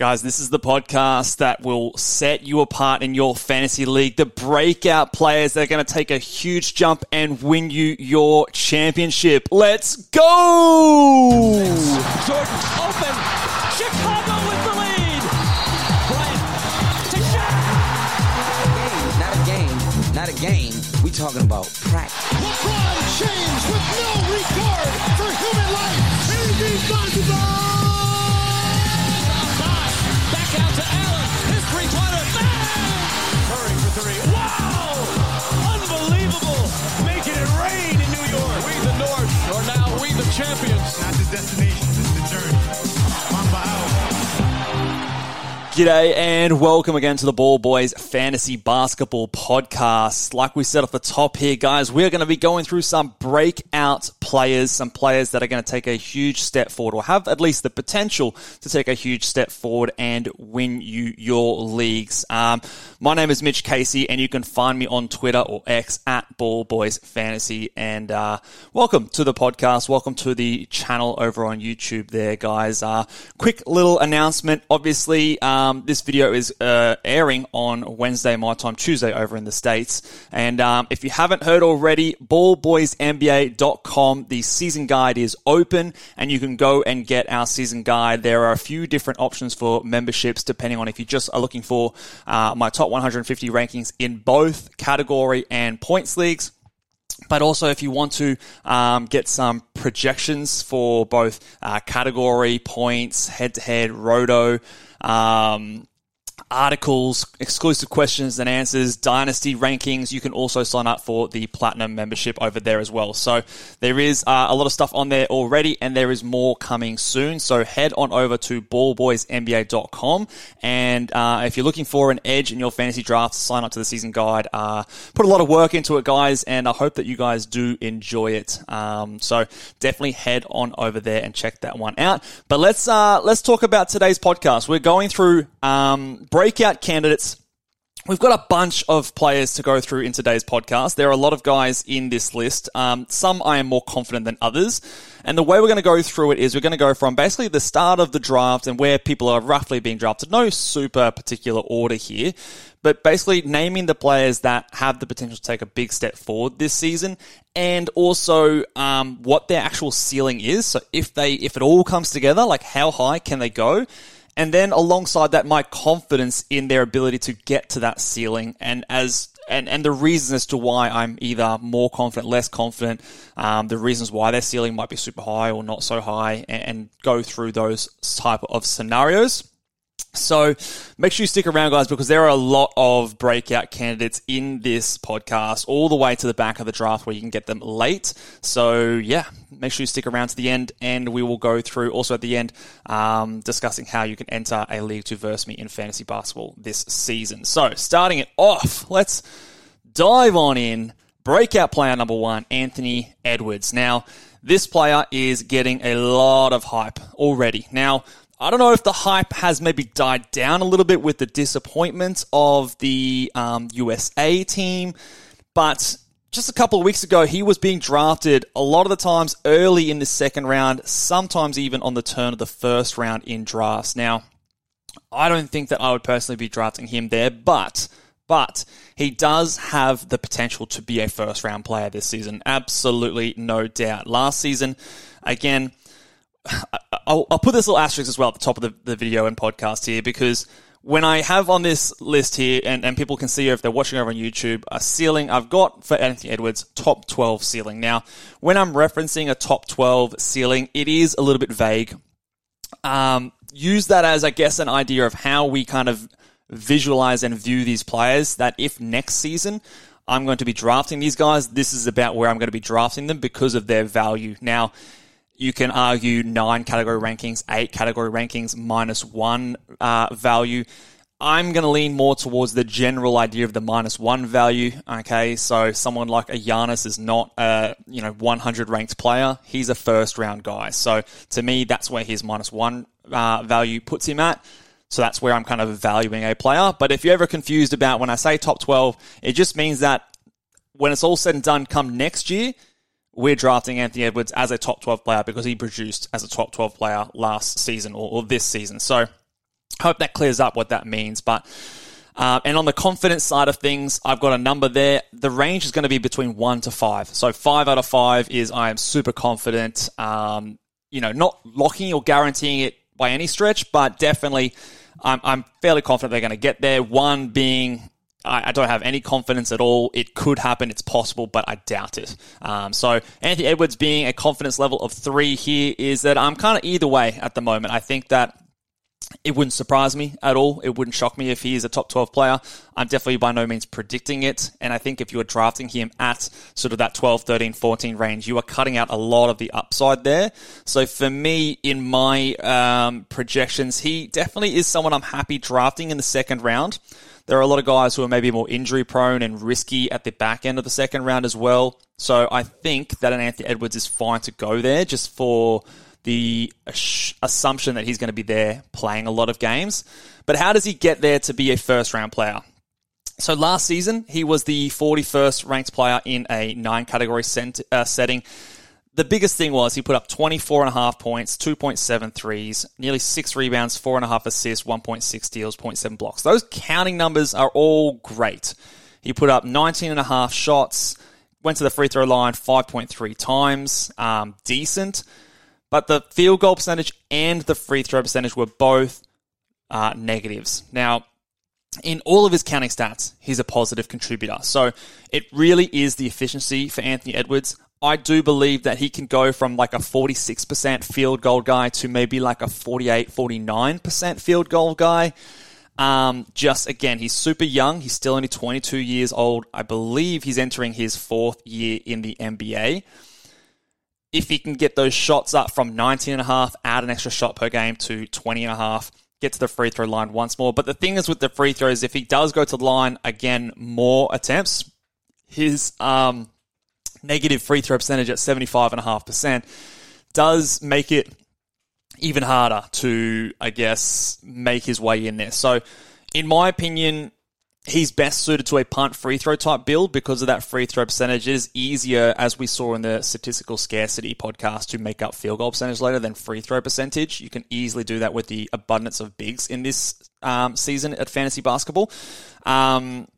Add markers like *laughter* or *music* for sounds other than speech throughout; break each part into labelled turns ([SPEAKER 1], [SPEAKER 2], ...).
[SPEAKER 1] Guys, this is the podcast that will set you apart in your fantasy league. The breakout players that are going to take a huge jump and win you your championship. Let's go!
[SPEAKER 2] Jordan open. Chicago with the lead. Bryant to shot.
[SPEAKER 3] Not a game, not a game. We talking about practice.
[SPEAKER 4] LeBron James with no regard for human life. Anything possible.
[SPEAKER 1] G'day and welcome again to the Ball Boys Fantasy Basketball Podcast. Like we said off the top here, guys, we're going to be going through some breakout players, some players that are going to take a huge step forward or have at least the potential to take a huge step forward and win you your leagues. Um, my name is Mitch Casey and you can find me on Twitter or X at Ball Boys Fantasy. And uh, welcome to the podcast. Welcome to the channel over on YouTube there, guys. Uh, quick little announcement. Obviously, um, this video is uh, airing on Wednesday, my time, Tuesday over in the States. And um, if you haven't heard already, ballboysnba.com, the season guide is open and you can go and get our season guide. There are a few different options for memberships depending on if you just are looking for uh, my top 150 rankings in both category and points leagues. But also, if you want to um, get some projections for both uh, category, points, head to head, roto, um, articles, exclusive questions and answers, dynasty rankings. You can also sign up for the platinum membership over there as well. So there is uh, a lot of stuff on there already, and there is more coming soon. So head on over to ballboysnba.com, and uh, if you're looking for an edge in your fantasy draft, sign up to the season guide. Uh, put a lot of work into it, guys, and I hope that you guys do enjoy it. Um, so definitely head on over there and check that one out. But let's uh, let's talk about today's podcast. We're going through. Um, breakout candidates. We've got a bunch of players to go through in today's podcast. There are a lot of guys in this list. Um, some I am more confident than others. And the way we're going to go through it is we're going to go from basically the start of the draft and where people are roughly being drafted. No super particular order here, but basically naming the players that have the potential to take a big step forward this season and also um, what their actual ceiling is. So if they, if it all comes together, like how high can they go? And then alongside that, my confidence in their ability to get to that ceiling and as and, and the reasons as to why I'm either more confident, less confident, um, the reasons why their ceiling might be super high or not so high, and, and go through those type of scenarios. So make sure you stick around, guys, because there are a lot of breakout candidates in this podcast, all the way to the back of the draft where you can get them late. So yeah, make sure you stick around to the end, and we will go through also at the end um, discussing how you can enter a league to verse me in fantasy basketball this season. So starting it off, let's dive on in. Breakout player number one, Anthony Edwards. Now, this player is getting a lot of hype already. Now, I don't know if the hype has maybe died down a little bit with the disappointment of the um, USA team, but just a couple of weeks ago, he was being drafted a lot of the times early in the second round, sometimes even on the turn of the first round in drafts. Now, I don't think that I would personally be drafting him there, but but he does have the potential to be a first round player this season. Absolutely no doubt. Last season, again, I'll, I'll put this little asterisk as well at the top of the, the video and podcast here because when I have on this list here, and, and people can see if they're watching over on YouTube, a ceiling I've got for Anthony Edwards, top 12 ceiling. Now, when I'm referencing a top 12 ceiling, it is a little bit vague. Um, use that as, I guess, an idea of how we kind of visualize and view these players. That if next season I'm going to be drafting these guys, this is about where I'm going to be drafting them because of their value. Now, you can argue nine category rankings, eight category rankings, minus one uh, value. I'm going to lean more towards the general idea of the minus one value. Okay, so someone like a Giannis is not a you know 100 ranked player. He's a first round guy. So to me, that's where his minus one uh, value puts him at. So that's where I'm kind of valuing a player. But if you're ever confused about when I say top 12, it just means that when it's all said and done, come next year, we're drafting Anthony Edwards as a top 12 player because he produced as a top 12 player last season or, or this season. So I hope that clears up what that means. But uh, and on the confidence side of things, I've got a number there. The range is going to be between one to five. So five out of five is I am super confident. Um, you know, not locking or guaranteeing it by any stretch, but definitely I'm, I'm fairly confident they're going to get there. One being I, don't have any confidence at all. It could happen. It's possible, but I doubt it. Um, so Anthony Edwards being a confidence level of three here is that I'm kind of either way at the moment. I think that it wouldn't surprise me at all. It wouldn't shock me if he is a top 12 player. I'm definitely by no means predicting it. And I think if you are drafting him at sort of that 12, 13, 14 range, you are cutting out a lot of the upside there. So for me, in my um, projections, he definitely is someone I'm happy drafting in the second round. There are a lot of guys who are maybe more injury prone and risky at the back end of the second round as well. So I think that an Anthony Edwards is fine to go there just for the assumption that he's going to be there playing a lot of games. But how does he get there to be a first round player? So last season, he was the 41st ranked player in a nine category set, uh, setting. The biggest thing was he put up 24 and a half points, 2.7 threes, nearly six rebounds, four and a half assists, 1.6 steals, 0.7 blocks. Those counting numbers are all great. He put up 19 and a half shots, went to the free throw line 5.3 times, um, decent. But the field goal percentage and the free throw percentage were both uh, negatives. Now, in all of his counting stats, he's a positive contributor. So it really is the efficiency for Anthony Edwards. I do believe that he can go from like a 46% field goal guy to maybe like a 48, 49% field goal guy. Um, just again, he's super young. He's still only 22 years old. I believe he's entering his fourth year in the NBA if he can get those shots up from 19 and a half, add an extra shot per game to 20 and a half, get to the free throw line once more. But the thing is with the free throws, if he does go to the line again, more attempts, his um, negative free throw percentage at 75.5% does make it even harder to, I guess, make his way in there. So, in my opinion, he's best suited to a punt free throw type build because of that free throw percentage. It is easier, as we saw in the statistical scarcity podcast, to make up field goal percentage later than free throw percentage. You can easily do that with the abundance of bigs in this um, season at fantasy basketball. Um,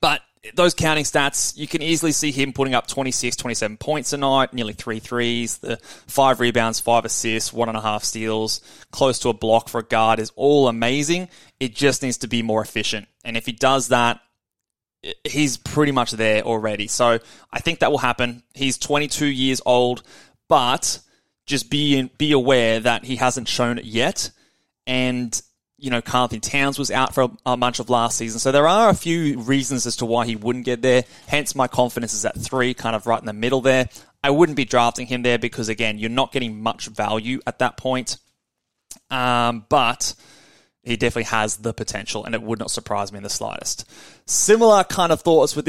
[SPEAKER 1] but those counting stats, you can easily see him putting up 26, 27 points a night, nearly three threes, the five rebounds, five assists, one and a half steals, close to a block for a guard is all amazing. It just needs to be more efficient. And if he does that, he's pretty much there already. So I think that will happen. He's 22 years old, but just be be aware that he hasn't shown it yet. And you know, Karl-Anthony Towns was out for a, bunch of last season. So there are a few reasons as to why he wouldn't get there. Hence, my confidence is at three, kind of right in the middle there. I wouldn't be drafting him there because, again, you're not getting much value at that point. Um, but he definitely has the potential, and it would not surprise me in the slightest. Similar kind of thoughts with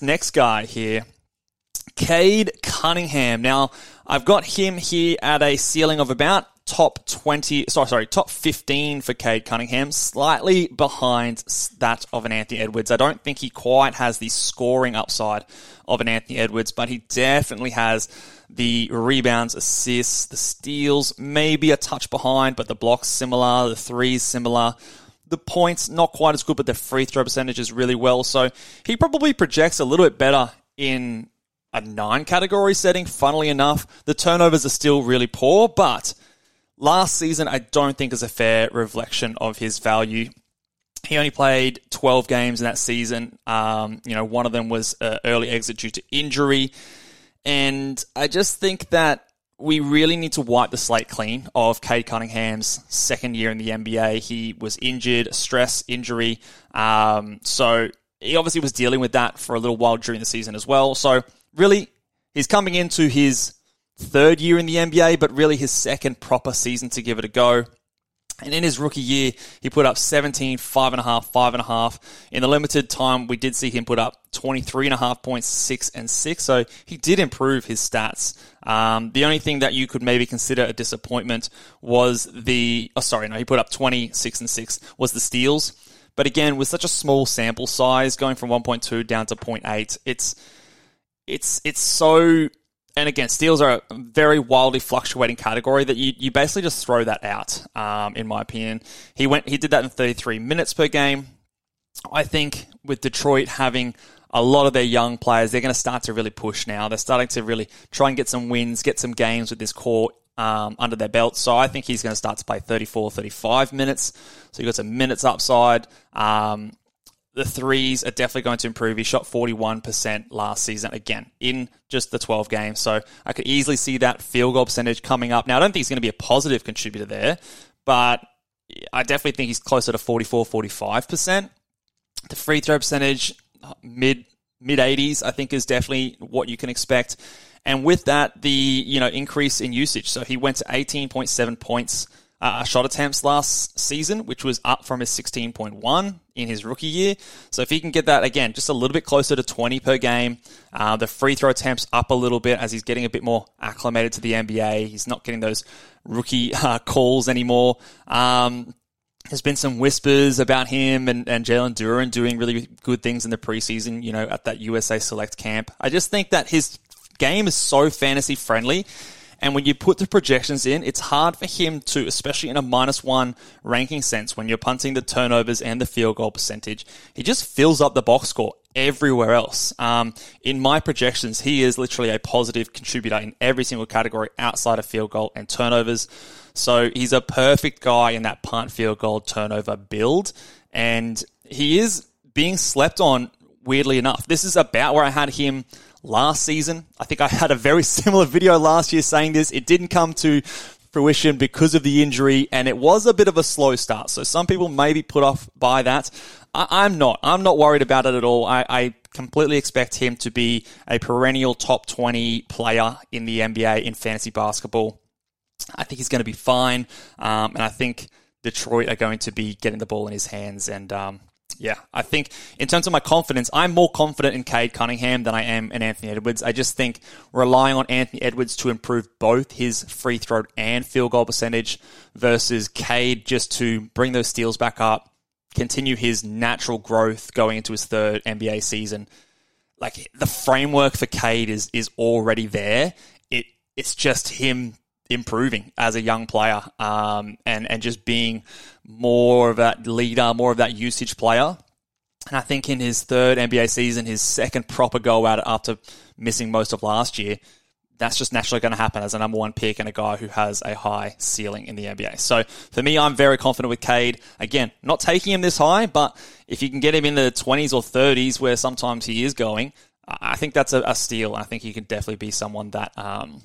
[SPEAKER 1] Next guy here, Cade Cunningham. Now, I've got him here at a ceiling of about top 20, sorry, sorry, top 15 for Cade Cunningham, slightly behind that of an Anthony Edwards. I don't think he quite has the scoring upside of an Anthony Edwards, but he definitely has the rebounds, assists, the steals, maybe a touch behind, but the blocks similar, the threes similar the points not quite as good, but the free throw percentage is really well. So he probably projects a little bit better in a nine category setting. Funnily enough, the turnovers are still really poor, but last season I don't think is a fair reflection of his value. He only played 12 games in that season. Um, you know, one of them was uh, early exit due to injury. And I just think that we really need to wipe the slate clean of Cade Cunningham's second year in the NBA. He was injured, stress injury. Um, so he obviously was dealing with that for a little while during the season as well. So really, he's coming into his third year in the NBA, but really his second proper season to give it a go. And in his rookie year, he put up 17, 5.5, 5.5. In the limited time, we did see him put up 23.5 points, 6 and 6. So he did improve his stats. Um, the only thing that you could maybe consider a disappointment was the, oh, sorry, no, he put up 26 and 6, was the steals. But again, with such a small sample size, going from 1.2 down to 0.8, it's, it's, it's so and again, steals are a very wildly fluctuating category that you, you basically just throw that out. Um, in my opinion, he went he did that in 33 minutes per game. I think with Detroit having a lot of their young players, they're going to start to really push now. They're starting to really try and get some wins, get some games with this core um, under their belt. So I think he's going to start to play 34, 35 minutes. So you've got some minutes upside. Um, the threes are definitely going to improve. He shot 41% last season, again, in just the 12 games. So I could easily see that field goal percentage coming up. Now, I don't think he's going to be a positive contributor there, but I definitely think he's closer to 44, 45%. The free throw percentage, mid mid 80s, I think is definitely what you can expect. And with that, the you know increase in usage. So he went to 18.7 points uh, shot attempts last season, which was up from his 16.1 in his rookie year. So if he can get that again, just a little bit closer to 20 per game, uh, the free throw attempts up a little bit as he's getting a bit more acclimated to the NBA. He's not getting those rookie *laughs* uh, calls anymore. Um, there's been some whispers about him and, and Jalen Duren doing really good things in the preseason, you know, at that USA Select camp. I just think that his game is so fantasy friendly and when you put the projections in, it's hard for him to, especially in a minus one ranking sense, when you're punting the turnovers and the field goal percentage, he just fills up the box score everywhere else. Um, in my projections, he is literally a positive contributor in every single category outside of field goal and turnovers. So he's a perfect guy in that punt, field goal, turnover build. And he is being slept on, weirdly enough. This is about where I had him last season. I think I had a very *laughs* similar video last year saying this. It didn't come to fruition because of the injury, and it was a bit of a slow start. So some people may be put off by that. I, am not. I'm not worried about it at all. I, I completely expect him to be a perennial top 20 player in the NBA in fantasy basketball. I think he's going to be fine, um, and I think Detroit are going to be getting the ball in his hands, and um, yeah, I think in terms of my confidence, I'm more confident in Cade Cunningham than I am in Anthony Edwards. I just think relying on Anthony Edwards to improve both his free throw and field goal percentage versus Cade just to bring those steals back up, continue his natural growth going into his third NBA season. Like the framework for Cade is is already there. It it's just him improving as a young player um, and and just being more of that leader, more of that usage player. And I think in his third NBA season, his second proper go at it after missing most of last year, that's just naturally going to happen as a number one pick and a guy who has a high ceiling in the NBA. So for me, I'm very confident with Cade. Again, not taking him this high, but if you can get him in the 20s or 30s, where sometimes he is going, I think that's a, a steal. I think he can definitely be someone that um,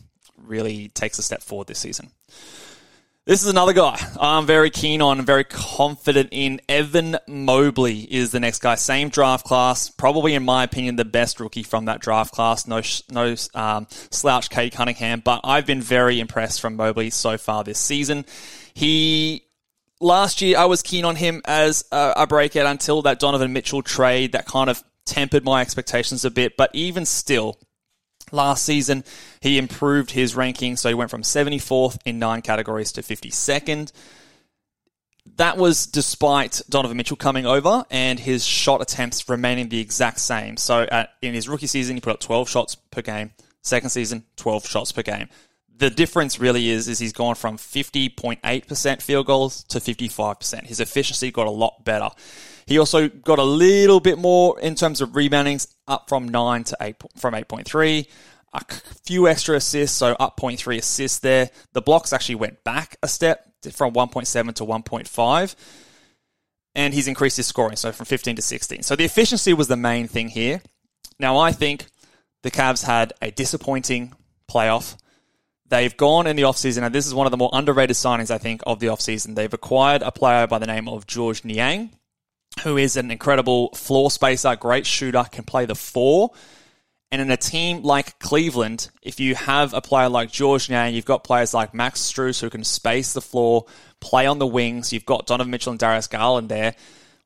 [SPEAKER 1] really takes a step forward this season. This is another guy I'm very keen on, very confident in. Evan Mobley is the next guy. Same draft class, probably in my opinion the best rookie from that draft class. No, no um, slouch, Cade Cunningham, but I've been very impressed from Mobley so far this season. He last year I was keen on him as a, a breakout until that Donovan Mitchell trade that kind of tempered my expectations a bit. But even still, Last season, he improved his ranking, so he went from 74th in nine categories to 52nd. That was despite Donovan Mitchell coming over and his shot attempts remaining the exact same. So at, in his rookie season, he put up 12 shots per game. Second season, 12 shots per game. The difference really is, is he's gone from 50.8% field goals to 55%. His efficiency got a lot better. He also got a little bit more in terms of reboundings, up from nine to eight from eight point three. A few extra assists, so up 0.3 assists there. The blocks actually went back a step from 1.7 to 1.5 and he's increased his scoring, so from 15 to 16. So the efficiency was the main thing here. Now, I think the Cavs had a disappointing playoff. They've gone in the offseason, and this is one of the more underrated signings, I think, of the offseason. They've acquired a player by the name of Georges Niang, who is an incredible floor spacer, great shooter, can play the four. And in a team like Cleveland, if you have a player like Georges Niang, you've got players like Max Strus who can space the floor, play on the wings, you've got Donovan Mitchell and Darius Garland there.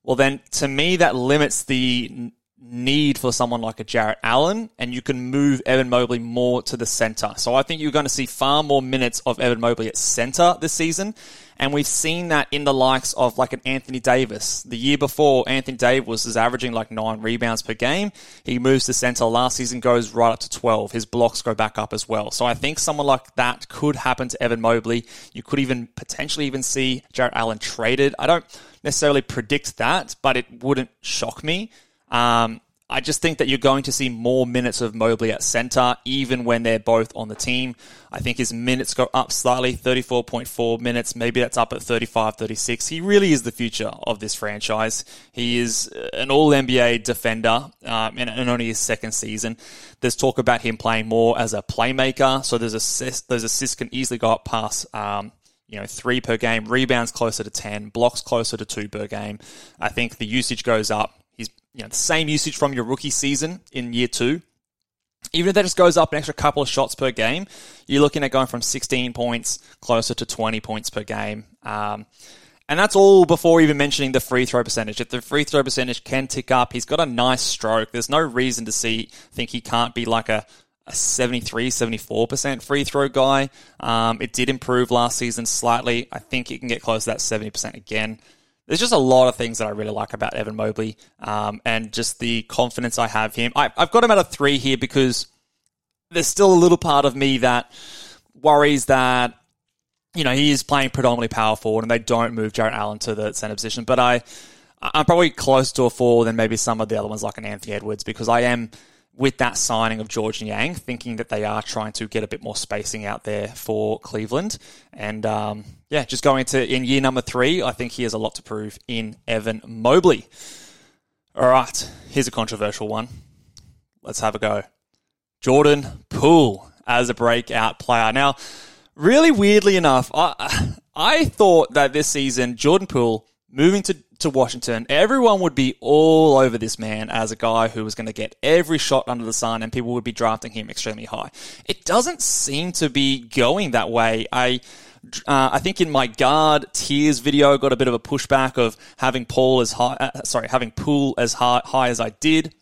[SPEAKER 1] Well, then to me, that limits the need for someone like a Jarrett Allen, and you can move Evan Mobley more to the center. So I think you're going to see far more minutes of Evan Mobley at center this season. And we've seen that in the likes of like an Anthony Davis. The year before, Anthony Davis was averaging like nine rebounds per game. He moves to center last season, goes right up to 12. His blocks go back up as well. So I think someone like that could happen to Evan Mobley. You could even potentially even see Jarrett Allen traded. I don't necessarily predict that, but it wouldn't shock me. Um, I just think that you're going to see more minutes of Mobley at center, even when they're both on the team. I think his minutes go up slightly, 34.4 minutes. Maybe that's up at 35, 36. He really is the future of this franchise. He is an all NBA defender um, in only his second season. There's talk about him playing more as a playmaker. So there's assists, those assists can easily go up past, um, you know, three per game, rebounds closer to 10, blocks closer to two per game. I think the usage goes up you know, the same usage from your rookie season in year two, even if that just goes up an extra couple of shots per game, you're looking at going from 16 points closer to 20 points per game. Um, and that's all before even mentioning the free throw percentage. If the free throw percentage can tick up, he's got a nice stroke. There's no reason to see think he can't be like a, a 73, 74% free throw guy. Um, it did improve last season slightly. I think he can get close to that 70% again there's just a lot of things that I really like about Evan Mobley, um, and just the confidence I have him. I, I've got him at a three here because there's still a little part of me that worries that you know he is playing predominantly power forward, and they don't move Jarrett Allen to the center position. But I, I'm probably close to a four than maybe some of the other ones, like an Anthony Edwards, because I am with that signing of Georges Niang, thinking that they are trying to get a bit more spacing out there for Cleveland. And um, yeah, just going to in year number three, I think he has a lot to prove in Evan Mobley. All right, here's a controversial one. Let's have a go. Jordan Poole as a breakout player. Now, really weirdly enough, I I thought that this season Jordan Poole moving to to Washington, everyone would be all over this man as a guy who was going to get every shot under the sun and people would be drafting him extremely high. It doesn't seem to be going that way. I. Uh, I think in my guard tiers video, got a bit of a pushback of having Paul as high, uh, sorry, having Poole as high, high as I did.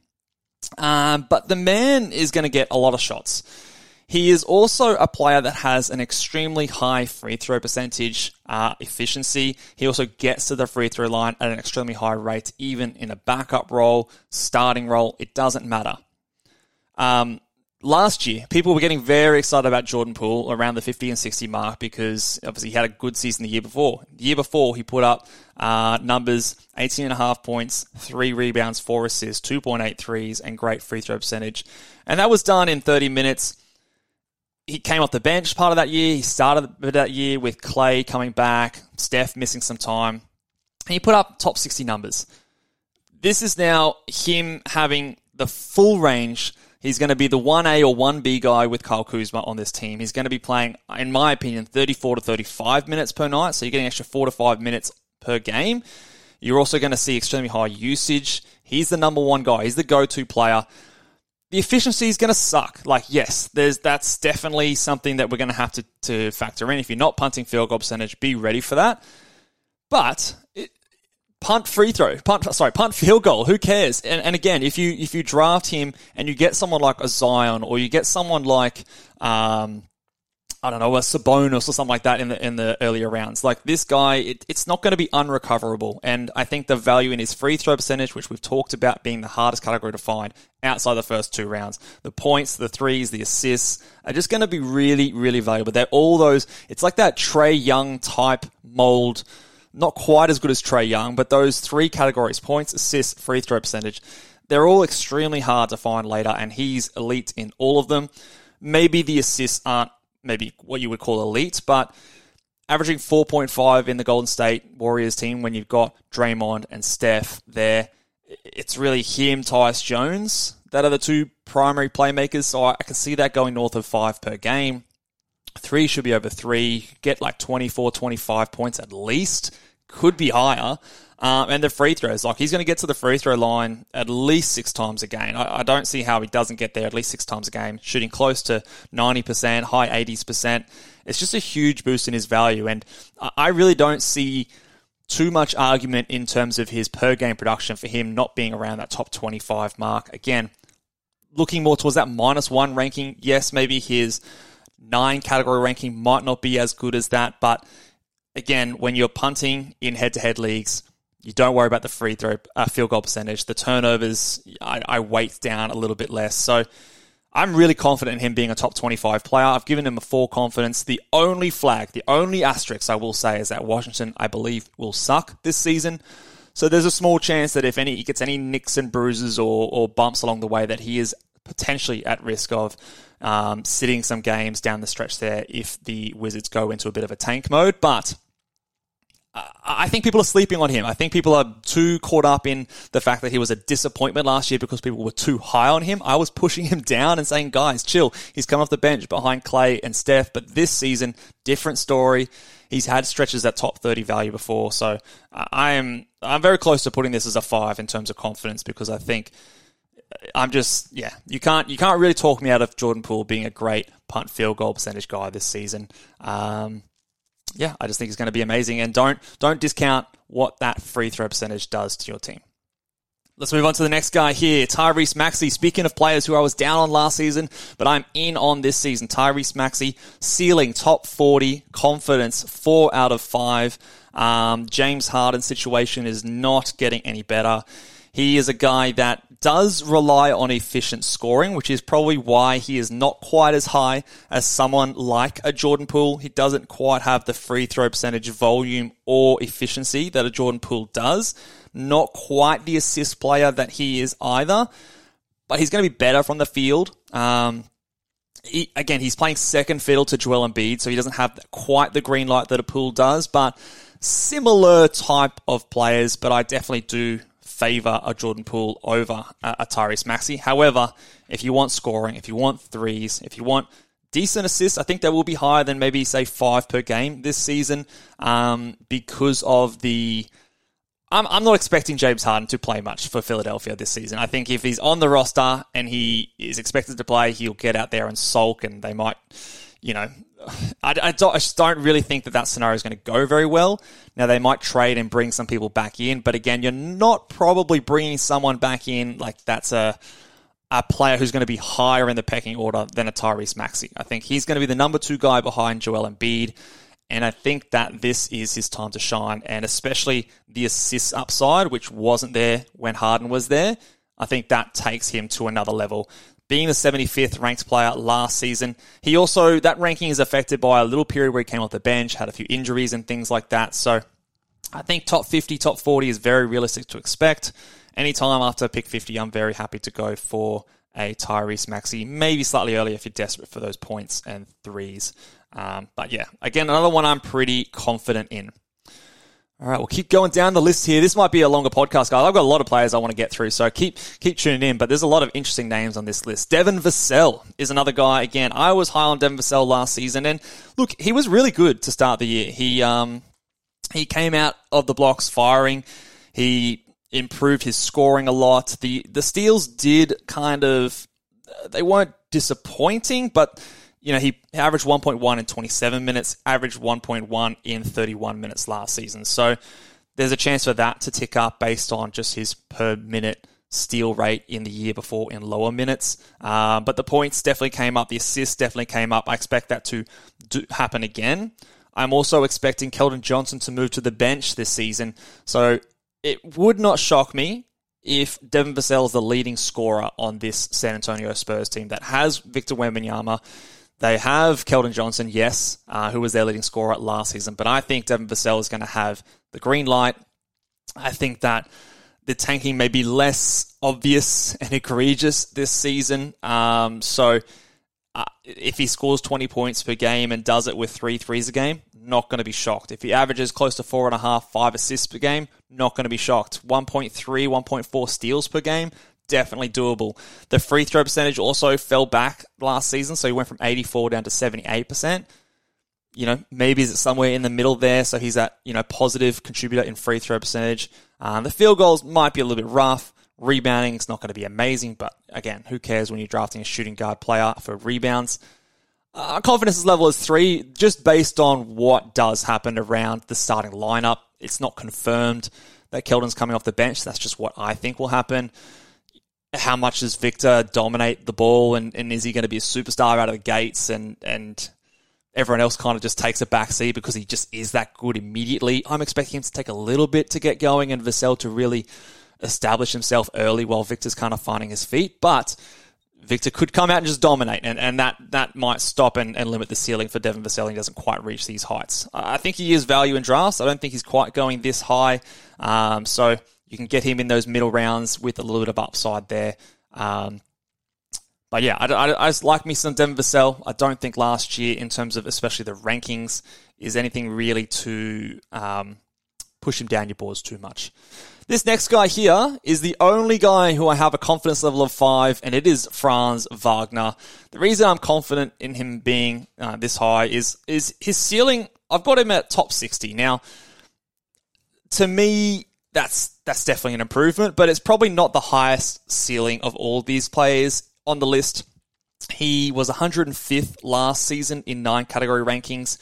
[SPEAKER 1] Um, but the man is going to get a lot of shots. He is also a player that has an extremely high free throw percentage uh, efficiency. He also gets to the free throw line at an extremely high rate, even in a backup role, starting role. It doesn't matter. Um, last year, people were getting very excited about Jordan Poole around the 50 and 60 mark because obviously he had a good season the year before. The year before, he put up uh, numbers 18 and a half points, three rebounds, four assists, 2.8 threes, and great free throw percentage. And that was done in 30 minutes he came off the bench part of that year. He started that year with Clay coming back, Steph missing some time. And he put up top 60 numbers. This is now him having the full range. He's going to be the 1A or 1B guy with Kyle Kuzma on this team. He's going to be playing, in my opinion, 34 to 35 minutes per night. So you're getting extra four to five minutes per game. You're also going to see extremely high usage. He's the number one guy. He's the go-to player. The efficiency is going to suck. Like, yes, there's that's definitely something that we're going to have to, to factor in. If you're not punting field goal percentage, be ready for that. But it, punt free throw, punt sorry, punt field goal. Who cares? And, and again, if you if you draft him and you get someone like a Zion or you get someone like um, I don't know, a Sabonis or something like that in the in the earlier rounds. Like this guy, it, it's not going to be unrecoverable. And I think the value in his free throw percentage, which we've talked about being the hardest category to find outside the first two rounds, the points, the threes, the assists, are just going to be really, really valuable. They're all those. It's like that Trae Young type mold. Not quite as good as Trae Young, but those three categories: points, assists, free throw percentage. They're all extremely hard to find later, and he's elite in all of them. Maybe the assists aren't maybe what you would call elite, but averaging 4.5 in the Golden State Warriors team when you've got Draymond and Steph there. It's really him, Tyus Jones, that are the two primary playmakers. So I can see that going north of five per game. Three should be over three. Get like 24, 25 points at least. Could be higher. Um, and the free throws, like he's going to get to the free throw line at least six times a game. I, I, don't see how he doesn't get there at least six times a game, shooting close to 90%, high 80s percent. It's just a huge boost in his value. And I really don't see too much argument in terms of his per game production for him not being around that top 25 mark. Again, looking more towards that minus one ranking, yes, maybe his nine category ranking might not be as good as that, but again, when you're punting in head to head leagues, you don't worry about the free throw uh, field goal percentage. The turnovers, I, I weight down a little bit less. So I'm really confident in him being a top 25 player. I've given him a full confidence. The only flag, the only asterisk I will say is that Washington, I believe, will suck this season. So there's a small chance that if any he gets any nicks and bruises or, or bumps along the way, that he is potentially at risk of um, sitting some games down the stretch there if the Wizards go into a bit of a tank mode. But I think people are sleeping on him. I think people are too caught up in the fact that he was a disappointment last year because people were too high on him. I was pushing him down and saying, guys, chill. He's come off the bench behind Clay and Steph, but this season, different story. He's had stretches at top 30 value before. So I am, I'm very close to putting this as a five in terms of confidence because I think I'm just, yeah, you can't, you can't really talk me out of Jordan Poole being a great punt field goal percentage guy this season. Um, yeah, I just think it's going to be amazing. And don't don't discount what that free throw percentage does to your team. Let's move on to the next guy here, Tyrese Maxey. Speaking of players who I was down on last season, but I'm in on this season. Tyrese Maxey, ceiling top 40, confidence four out of five. Um, James Harden situation is not getting any better. He is a guy that does rely on efficient scoring, which is probably why he is not quite as high as someone like a Jordan Poole. He doesn't quite have the free throw percentage volume or efficiency that a Jordan Poole does. Not quite the assist player that he is either, but he's going to be better from the field. Um, he, again, he's playing second fiddle to Joel Embiid, so he doesn't have quite the green light that a Poole does, but similar type of players. But I definitely do favour a Jordan Poole over a Tyrese Maxey. However, if you want scoring, if you want threes, if you want decent assists, I think they will be higher than maybe say five per game this season um, because of the. I'm, I'm not expecting James Harden to play much for Philadelphia this season. I think if he's on the roster and he is expected to play, he'll get out there and sulk, and they might, you know, I, I, don't, I just don't really think that that scenario is going to go very well. Now, they might trade and bring some people back in, but again, you're not probably bringing someone back in like that's a, a player who's going to be higher in the pecking order than a Tyrese Maxey. I think he's going to be the number two guy behind Joel Embiid. And I think that this is his time to shine, and especially the assist upside, which wasn't there when Harden was there. I think that takes him to another level being the 75th ranked player last season. He also, that ranking is affected by a little period where he came off the bench, had a few injuries and things like that. So I think top 50, top 40 is very realistic to expect. Anytime after pick 50, I'm very happy to go for a Tyrese Maxey, maybe slightly earlier if you're desperate for those points and threes. Um, but yeah, again, another one I'm pretty confident in. All right, we'll keep going down the list here. This might be a longer podcast, guys. I've got a lot of players I want to get through, so keep keep tuning in. But there's a lot of interesting names on this list. Devin Vassell is another guy. Again, I was high on Devin Vassell last season, and look, he was really good to start the year. He um he came out of the blocks firing. He improved his scoring a lot. The the steals did kind of they weren't disappointing, but you know, he averaged 1.1 in 27 minutes, averaged 1.1 in 31 minutes last season. So there's a chance for that to tick up based on just his per minute steal rate in the year before in lower minutes. Uh, but the points definitely came up, the assists definitely came up. I expect that to do, happen again. I'm also expecting Keldon Johnson to move to the bench this season. So it would not shock me if Devin Vassell is the leading scorer on this San Antonio Spurs team that has Victor Wembanyama they have Keldon Johnson, yes, uh, who was their leading scorer last season, but I think Devin Vassell is going to have the green light. I think that the tanking may be less obvious *laughs* and egregious this season. Um, so uh, if he scores 20 points per game and does it with three threes a game, not going to be shocked. If he averages close to four and a half, five assists per game, not going to be shocked. 1.3, 1.4 steals per game, definitely doable. The free throw percentage also fell back last season, so he went from 84 down to 78%. You know, maybe is it somewhere in the middle there, so he's that, you know, positive contributor in free throw percentage. Um, the field goals might be a little bit rough. Rebounding is not going to be amazing, but again, who cares when you're drafting a shooting guard player for rebounds? Uh, confidence level is three, just based on what does happen around the starting lineup. It's not confirmed that Keldon's coming off the bench. That's just what I think will happen how much does Victor dominate the ball and, and is he going to be a superstar out of the gates and, and everyone else kind of just takes a backseat because he just is that good immediately. I'm expecting him to take a little bit to get going and Vassell to really establish himself early while Victor's kind of finding his feet. But Victor could come out and just dominate, and, and that, that might stop and, and limit the ceiling for Devin Vassell. He doesn't quite reach these heights. I think he is value in drafts. I don't think he's quite going this high. Um, so you can get him in those middle rounds with a little bit of upside there. Um, but yeah, I, I, I, just like me some Devin Vassell. I don't think last year, in terms of especially the rankings, is anything really to um, push him down your boards too much. This next guy here is the only guy who I have a confidence level of five, and it is Franz Wagner. The reason I'm confident in him being uh, this high is is his ceiling. I've got him at top sixty now. To me, that's that's definitely an improvement, but it's probably not the highest ceiling of all these players on the list. He was 105th last season in nine category rankings.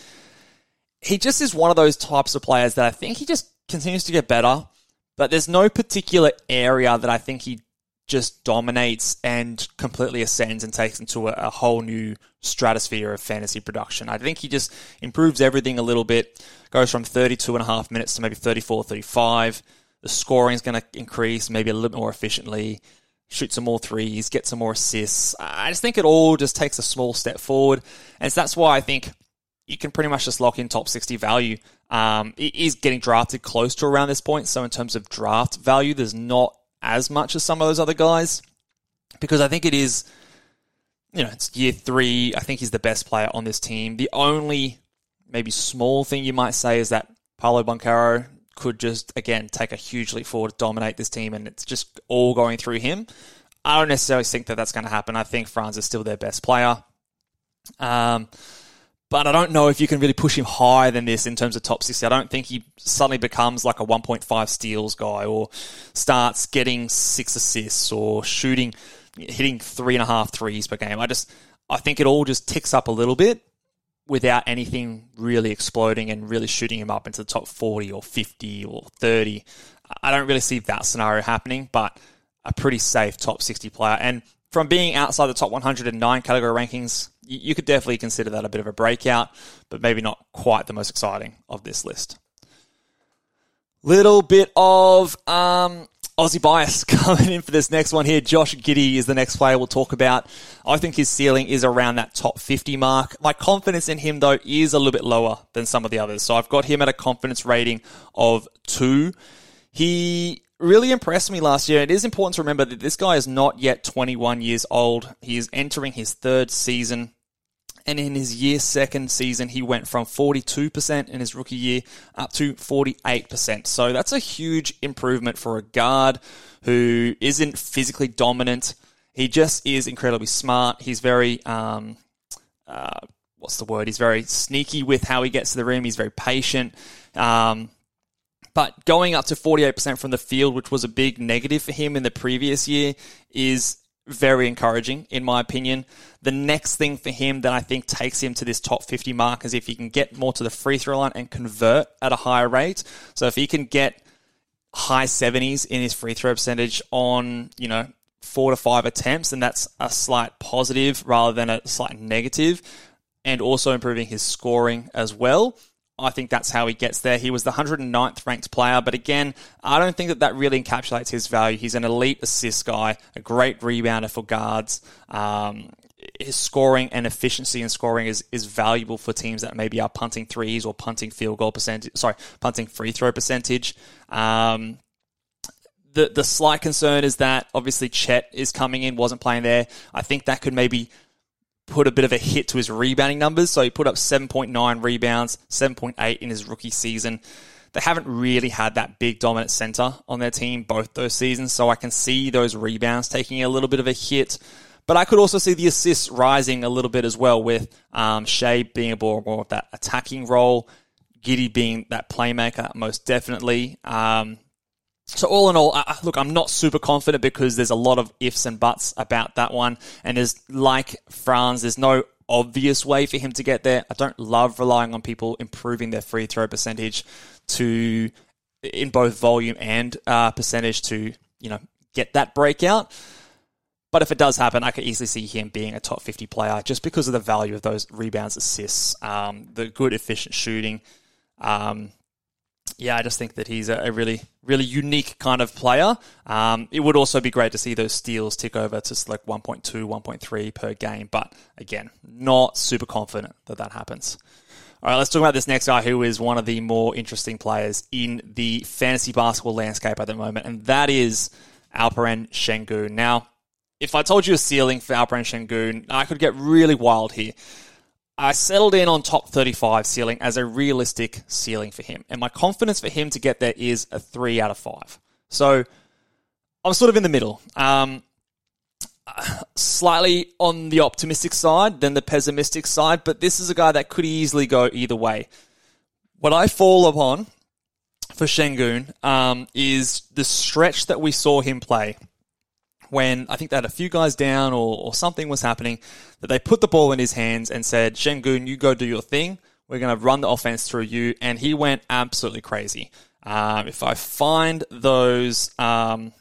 [SPEAKER 1] He just is one of those types of players that I think he just continues to get better, but there's no particular area that I think he just dominates and completely ascends and takes into a, a, whole new stratosphere of fantasy production. I think he just improves everything a little bit, goes from 32 and a half minutes to maybe 34, 35. The scoring is going to increase maybe a little bit more efficiently, shoot some more threes, get some more assists. I just think it all just takes a small step forward. And so that's why I think you can pretty much just lock in top 60 value. Um, it is getting drafted close to around this point. So in terms of draft value, there's not as much as some of those other guys because I think it is, you know, it's year three. I think he's the best player on this team. The only maybe small thing you might say is that Paolo Banchero could just, again, take a huge leap forward, dominate this team, and it's just all going through him. I don't necessarily think that that's going to happen. I think Franz is still their best player. Um, but I don't know if you can really push him higher than this in terms of top 60. I don't think he suddenly becomes like a 1.5 steals guy or starts getting six assists or shooting, hitting three and a half threes per game. I just, I think it all just ticks up a little bit without anything really exploding and really shooting him up into the top 40 or 50 or 30. I don't really see that scenario happening, but a pretty safe top 60 player. And from being outside the top 109 category rankings, you could definitely consider that a bit of a breakout, but maybe not quite the most exciting of this list. Little bit of um, Aussie bias *laughs* coming in for this next one here. Josh Giddey is the next player we'll talk about. I think his ceiling is around that top 50 mark. My confidence in him, though, is a little bit lower than some of the others. So I've got him at a confidence rating of two. He really impressed me last year. It is important to remember that this guy is not yet 21 years old. He is entering his third season And in his year second season, he went from 42% in his rookie year up to 48%. So that's a huge improvement for a guard who isn't physically dominant. He just is incredibly smart. He's very, um, uh, what's the word? He's very sneaky with how he gets to the rim. He's very patient. Um, but going up to 48% from the field, which was a big negative for him in the previous year, is very encouraging, in my opinion. The next thing for him that I think takes him to this top 50 mark is if he can get more to the free throw line and convert at a higher rate. So if he can get high 70s in his free throw percentage on, you know, four to five attempts, and that's a slight positive rather than a slight negative, and also improving his scoring as well. I think that's how he gets there. He was the 109th ranked player, but again, I don't think that that really encapsulates his value. He's an elite assist guy, a great rebounder for guards. Um, his scoring and efficiency in scoring is, is valuable for teams that maybe are punting threes or punting field goal percentage. Sorry, punting free throw percentage. Um, the the slight concern is that obviously Chet is coming in, wasn't playing there. I think that could maybe put a bit of a hit to his rebounding numbers. So he put up 7.9 rebounds, 7.8 in his rookie season. They haven't really had that big dominant center on their team both those seasons. So I can see those rebounds taking a little bit of a hit. But I could also see the assists rising a little bit as well with um, Shai being a more, more of that attacking role, Giddey being that playmaker most definitely. Um, so all in all, uh, look, I'm not super confident because there's a lot of ifs and buts about that one. And there's like Franz, there's no obvious way for him to get there. I don't love relying on people improving their free throw percentage to in both volume and uh, percentage to you know get that breakout. But if it does happen, I could easily see him being a top 50 player just because of the value of those rebounds, assists, um, the good efficient shooting. Um, yeah, I just think that he's a, really, really unique kind of player. Um, it would also be great to see those steals tick over to like 1.2, 1.3 per game. But again, not super confident that that happens. All right, let's talk about this next guy who is one of the more interesting players in the fantasy basketball landscape at the moment, and that is Alperen Sengun. Now, if I told you a ceiling for Alperen Sengun, I could get really wild here. I settled in on top 35 ceiling as a realistic ceiling for him. And my confidence for him to get there is a 3 out of 5. So I'm sort of in the middle. Um, slightly on the optimistic side than the pessimistic side, but this is a guy that could easily go either way. What I fall upon for Sengun um, is the stretch that we saw him play when I think they had a few guys down or, or something was happening, that they put the ball in his hands and said, Sengun, you go do your thing. We're going to run the offense through you. And he went absolutely crazy. Um, if I find those um,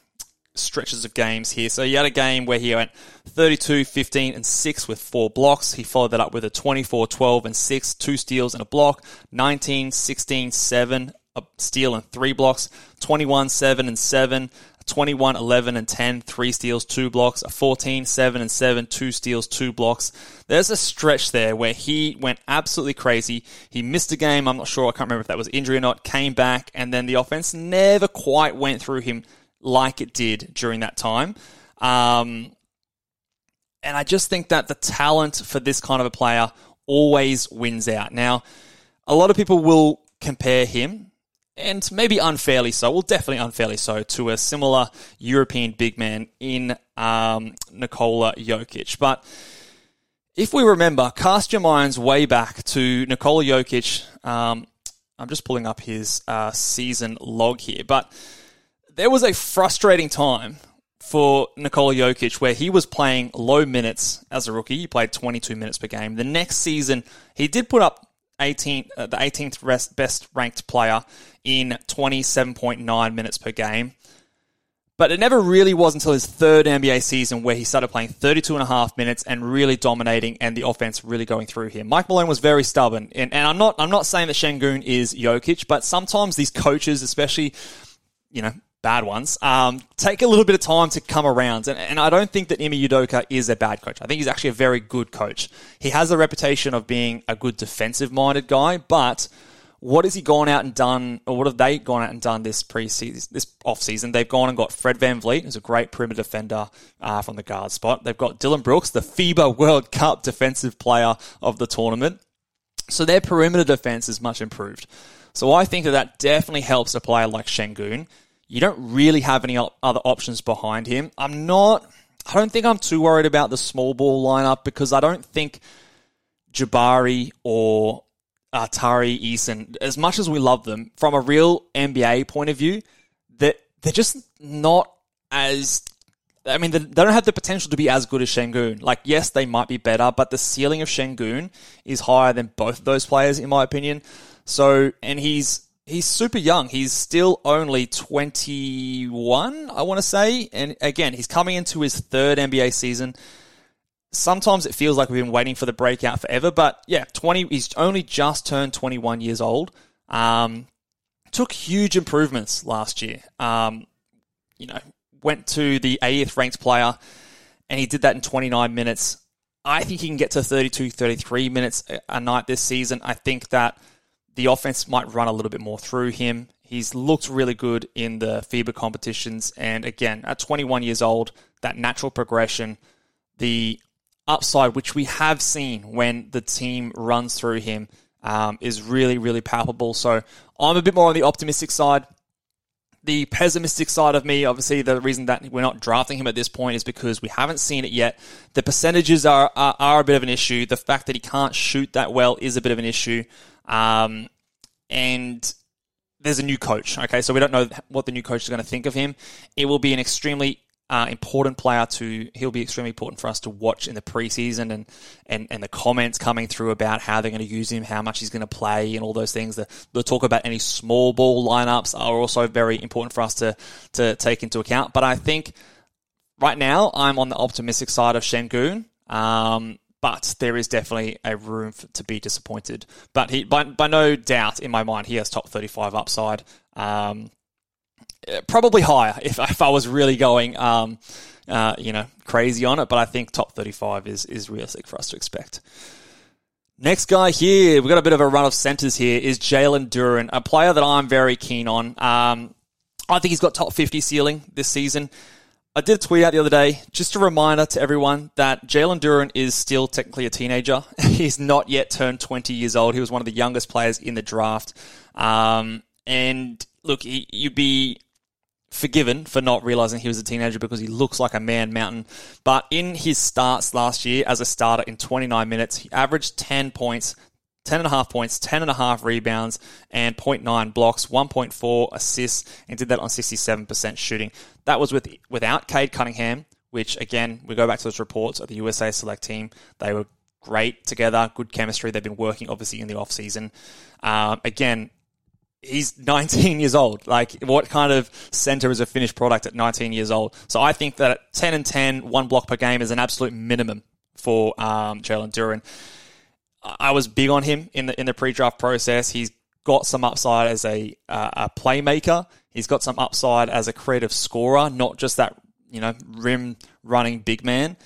[SPEAKER 1] stretches of games here. So he had a game where he went 32, 15, and 6 with four blocks. He followed that up with a 24, 12, and 6, two steals and a block, 19, 16, 7, a steal and three blocks, 21, 7, and 7, 21, 11, and 10, three steals, two blocks, a 14, 7, and 7, two steals, two blocks. There's a stretch there where he went absolutely crazy. He missed a game. I'm not sure. I can't remember if that was injury or not. Came back, and then the offense never quite went through him like it did during that time. Um, and I just think that the talent for this kind of a player always wins out. Now, a lot of people will compare him and maybe unfairly so, well, definitely unfairly so, to a similar European big man in um, Nikola Jokic. But if we remember, cast your minds way back to Nikola Jokic. Um, I'm just pulling up his uh, season log here, but there was a frustrating time for Nikola Jokic where he was playing low minutes as a rookie. He played 22 minutes per game. The next season, he did put up 18, uh, the 18th best ranked player in 27.9 minutes per game. But it never really was until his third NBA season where he started playing 32 and a half minutes and really dominating and the offense really going through him. Mike Malone was very stubborn. And, and I'm not, I'm not saying that Sengun is Jokic, but sometimes these coaches, especially, you know, bad ones, um, take a little bit of time to come around. And, and I don't think that Ime Udoka is a bad coach. I think he's actually a very good coach. He has a reputation of being a good defensive minded guy, but what has he gone out and done, or what have they gone out and done this preseason, this off season? They've gone and got Fred VanVleet, who's a great perimeter defender uh, from the guard spot. They've got Dillon Brooks, the FIBA World Cup defensive player of the tournament. So their perimeter defense is much improved. So I think that that definitely helps a player like Sengun. You don't really have any other options behind him. I'm not. I don't think I'm too worried about the small ball lineup because I don't think Jabari or uh, Tari Eason, as much as we love them, from a real NBA point of view, that they're just not as. I mean, they don't have the potential to be as good as Sengun. Like, yes, they might be better, but the ceiling of Sengun is higher than both of those players, in my opinion. So, and he's he's super young. He's still only 21, I want to say. And again, he's coming into his third NBA season sometimes it feels like we've been waiting for the breakout forever. But yeah, 20, he's only just turned 21 years old. Um, took huge improvements last year. Um, you know, went to the 80th ranked player and he did that in 29 minutes. I think he can get to 32, 33 minutes a night this season. I think that the offense might run a little bit more through him. He's looked really good in the FIBA competitions. And again, at 21 years old, that natural progression, the upside, which we have seen when the team runs through him, um, is really, really palpable. So I'm a bit more on the optimistic side. The pessimistic side of me, obviously, the reason that we're not drafting him at this point is because we haven't seen it yet. The percentages are, are, are a bit of an issue. The fact that he can't shoot that well is a bit of an issue. Um, and there's a new coach. Okay, so we don't know what the new coach is going to think of him. It will be an extremely uh, important player to he'll be extremely important for us to watch in the preseason and and, and the comments coming through about how they're going to use him, how much he's going to play, and all those things. The, the talk about any small ball lineups are also very important for us to to take into account. But I think right now I'm on the optimistic side of Sengun. Um, but there is definitely a room for, to be disappointed. But he, by, by no doubt, in my mind, he has top 35 upside. Um, uh, probably higher if, *laughs* if I was really going, um, uh, you know, crazy on it. But I think top 35 is, is realistic for us to expect. Next guy here, we've got a bit of a run of centers here, is Jalen Duren, a player that I'm very keen on. Um, I think he's got top 50 ceiling this season. I did tweet out the other day, just a reminder to everyone that Jalen Duren is still technically a teenager. *laughs* he's not yet turned 20 years old. He was one of the youngest players in the draft. Um, and look, he, you'd be forgiven for not realizing he was a teenager because he looks like a man mountain. But in his starts last year as a starter in 29 minutes, he averaged 10 points, 10 and a half points, 10 and a half rebounds, and 0.9 blocks, 1.4 assists, and did that on 67% shooting. That was with without Cade Cunningham, which again, we go back to those reports of the USA select team. They were great together, good chemistry. They've been working obviously in the off season. Um, again, he's 19 years old. Like, what kind of center is a finished product at 19 years old? So I think that 10 and 10, one block per game is an absolute minimum for um, Jalen Duren. I was big on him in the in the pre-draft process. He's got some upside as a uh, a playmaker. He's got some upside as a creative scorer, not just that you know rim running big man.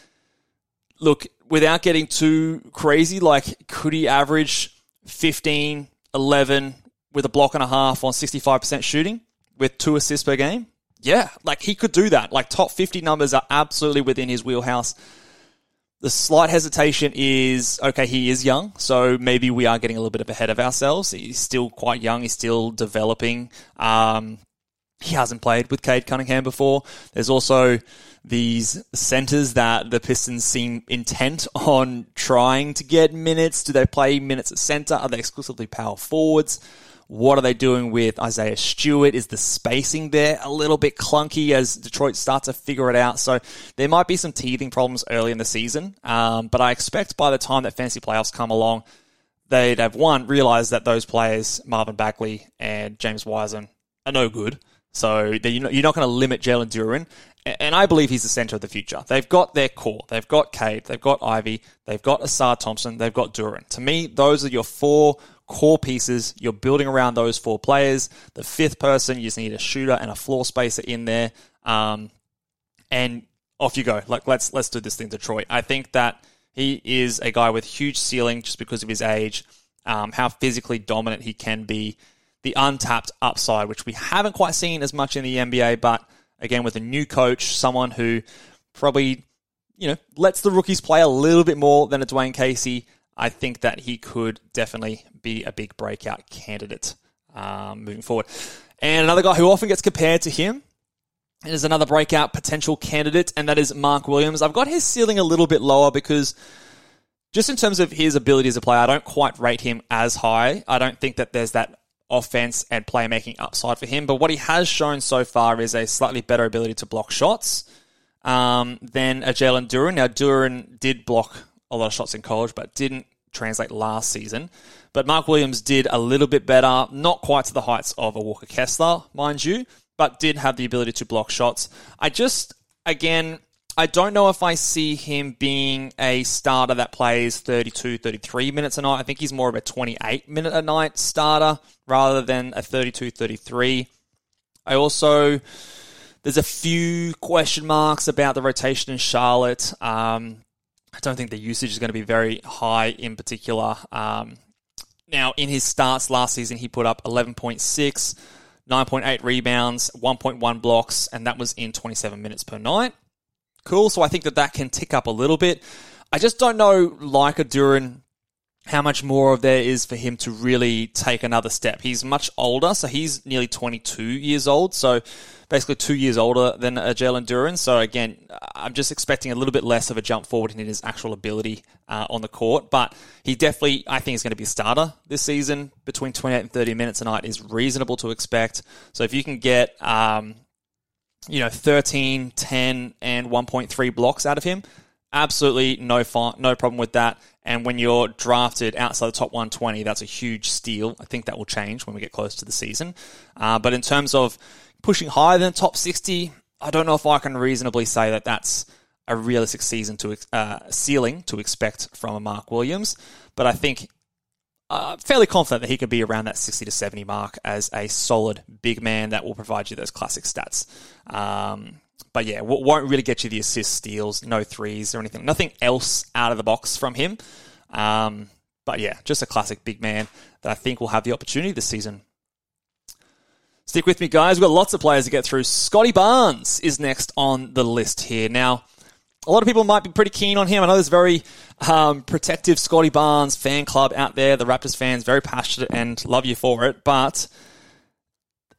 [SPEAKER 1] Look, without getting too crazy, like could he average 15, 11, with a block and a half on 65% shooting with two assists per game? Yeah, like he could do that. Like top 50 numbers are absolutely within his wheelhouse. The slight hesitation is okay, he is young, so maybe we are getting a little bit ahead of ourselves. He's still quite young, he's still developing. Um, he hasn't played with Cade Cunningham before. There's also these centers that the Pistons seem intent on trying to get minutes. Do they play minutes at center? Are they exclusively power forwards? What are they doing with Isaiah Stewart? Is the spacing there a little bit clunky as Detroit starts to figure it out? So there might be some teething problems early in the season. Um, but I expect by the time that fantasy playoffs come along, they'd have one realized that those players, Marvin Bagley and James Wiseman, are no good. So you're not going to limit Jalen Duren. And I believe he's the center of the future. They've got their core. They've got Cade. They've got Ivey. They've got Ausar Thompson. They've got Duren. To me, those are your four core pieces. You're building around those four players. The fifth person, you just need a shooter and a floor spacer in there. Um, and off you go. Like let's let's do this thing, Detroit. I think that he is a guy with huge ceiling just because of his age. um, how physically dominant he can be, the untapped upside, which we haven't quite seen as much in the NBA, but again, with a new coach, someone who probably, you know, lets the rookies play a little bit more than a Dwane Casey, I think that he could definitely be a big breakout candidate um, moving forward. And another guy who often gets compared to him is another breakout potential candidate, and that is Mark Williams. I've got his ceiling a little bit lower because just in terms of his ability as a player, I don't quite rate him as high. I don't think that there's that offense and playmaking upside for him. But what he has shown so far is a slightly better ability to block shots um, than a Jalen Duren. Now, Duren did block a lot of shots in college, but didn't translate last season. But Mark Williams did a little bit better, not quite to the heights of a Walker Kessler, mind you, but did have the ability to block shots. I just, again, I don't know if I see him being a starter that plays 32, 33 minutes a night. I think he's more of a 28 minute a night starter rather than a 32, 33. I also, there's a few question marks about the rotation in Charlotte. Um, I don't think the usage is going to be very high in particular. Um, now, in his starts last season, he put up 11.6, 9.8 rebounds, 1.1 blocks, and that was in 27 minutes per night. Cool. So I think that that can tick up a little bit. I just don't know, like a Duren, how much more of there is for him to really take another step. He's much older, so he's nearly 22 years old, so basically two years older than a Jalen Duren. So again, I'm just expecting a little bit less of a jump forward in his actual ability uh, on the court, but he definitely, I think, is going to be a starter this season. Between 28 and 30 minutes a night is reasonable to expect. So if you can get, um, you know, 13, 10, and 1.3 blocks out of him, absolutely no fi- no problem with that. And when you're drafted outside the top 120, that's a huge steal. I think that will change when we get close to the season. Uh, but in terms of pushing higher than top 60, I don't know if I can reasonably say that that's a realistic season to uh, ceiling to expect from a Mark Williams. But I think uh, fairly confident that he could be around that 60 to 70 mark as a solid big man that will provide you those classic stats. Um, but yeah, won't really get you the assist steals, no threes or anything. Nothing else out of the box from him. Um, but yeah, just a classic big man that I think will have the opportunity this season. Stick with me, guys. We've got lots of players to get through. Scotty Barnes is next on the list here. Now, a lot of people might be pretty keen on him. I know there's very um, protective Scotty Barnes fan club out there. The Raptors fans very passionate and love you for it, but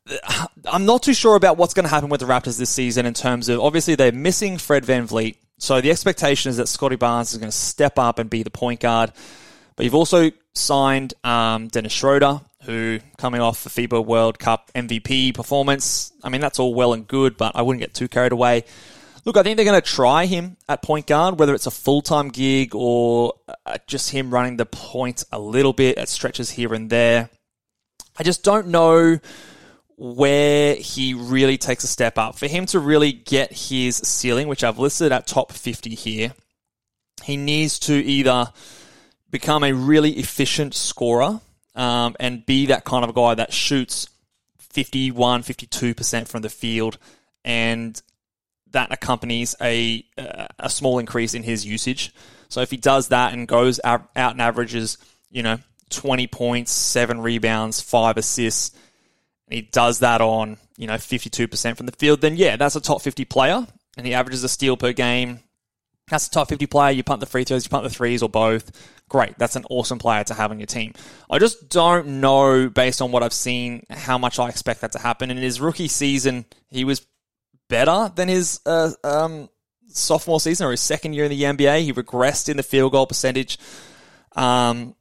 [SPEAKER 1] *sighs* I'm not too sure about what's going to happen with the Raptors this season in terms of obviously they're missing Fred Van VanVleet. So the expectation is that Scotty Barnes is going to step up and be the point guard. But you've also signed um, Dennis Schroeder, who coming off the FIBA World Cup MVP performance. I mean, that's all well and good, but I wouldn't get too carried away. Look, I think they're going to try him at point guard, whether it's a full time gig or uh, just him running the point a little bit at stretches here and there. I just don't know where he really takes a step up. For him to really get his ceiling, which I've listed at top 50 here, he needs to either become a really efficient scorer um, and be that kind of guy that shoots 51, 52% from the field and that accompanies a, a small increase in his usage. So if he does that and goes out and averages, you know, 20 points, seven rebounds, five assists, and he does that on, you know, 52% from the field, then yeah, that's a top 50 player. And he averages a steal per game. That's a top 50 player. You punt the free throws, you punt the threes, or both. Great. That's an awesome player to have on your team. I just don't know, based on what I've seen, how much I expect that to happen. In his rookie season, he was better than his uh, um, sophomore season or his second year in the NBA. He regressed in the field goal percentage. Um,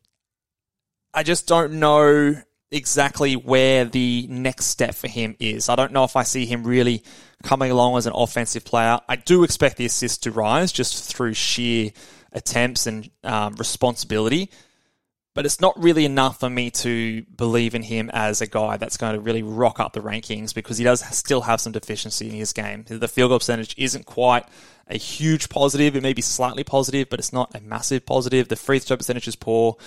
[SPEAKER 1] I just don't know exactly where the next step for him is. I don't know if I see him really coming along as an offensive player. I do expect the assists to rise just through sheer attempts and um, responsibility. But it's not really enough for me to believe in him as a guy that's going to really rock up the rankings because he does still have some deficiency in his game. The field goal percentage isn't quite a huge positive. It may be slightly positive, but it's not a massive positive. The free throw percentage is poor.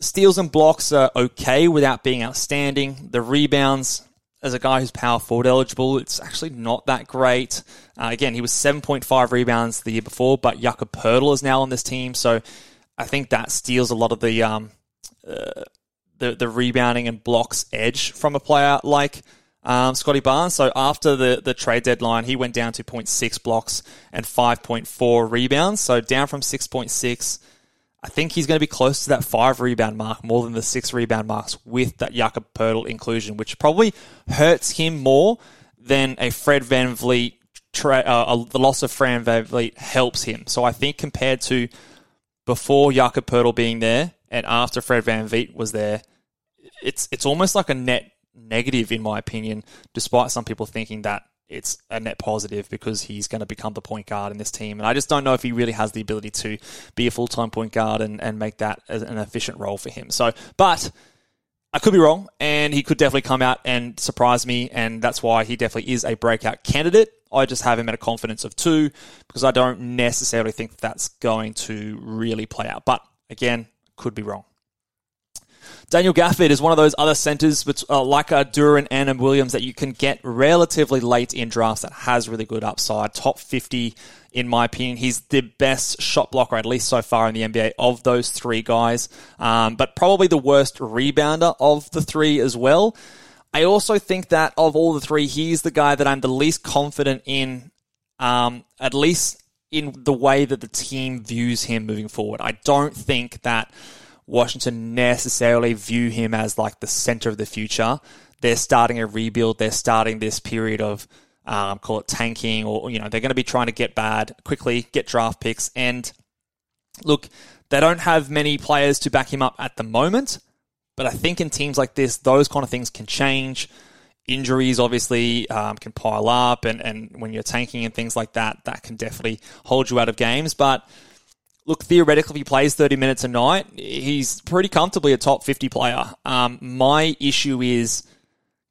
[SPEAKER 1] Steals and blocks are okay without being outstanding. The rebounds, as a guy who's power forward eligible, it's actually not that great. Uh, again, he was 7.5 rebounds the year before, but Jakob Poeltl is now on this team, so I think that steals a lot of the um, uh, the the rebounding and blocks edge from a player like um, Scotty Barnes. So after the, the trade deadline, he went down to 0.6 blocks and 5.4 rebounds. So down from 6.6. I think he's going to be close to that five rebound mark more than the six rebound marks with that Jakob Poeltl inclusion, which probably hurts him more than a Fred VanVleet. Tra- uh, the loss of Fred VanVleet helps him. So I think compared to before Jakob Poeltl being there and after Fred VanVleet was there, it's it's almost like a net negative in my opinion, despite some people thinking that it's a net positive because he's going to become the point guard in this team. And I just don't know if he really has the ability to be a full time point guard and, and make that an efficient role for him. So, but I could be wrong, and he could definitely come out and surprise me, and that's why he definitely is a breakout candidate. I just have him at a confidence of two because I don't necessarily think that's going to really play out. But again, could be wrong. Daniel Gafford is one of those other centers uh, like uh, Duren and Williams that you can get relatively late in drafts that has really good upside. Top 50, in my opinion. He's the best shot blocker, at least so far in the NBA, of those three guys, um, but probably the worst rebounder of the three as well. I also think that of all the three, he's the guy that I'm the least confident in, um, at least in the way that the team views him moving forward. I don't think that Washington necessarily view him as like the center of the future. They're starting a rebuild. They're starting this period of um, call it tanking, or you know they're going to be trying to get bad quickly, get draft picks, and look, they don't have many players to back him up at the moment. But I think in teams like this, those kind of things can change. Injuries obviously um, can pile up, and, and when you're tanking and things like that, that can definitely hold you out of games. But look, theoretically, if he plays 30 minutes a night, he's pretty comfortably a top 50 player. Um, my issue is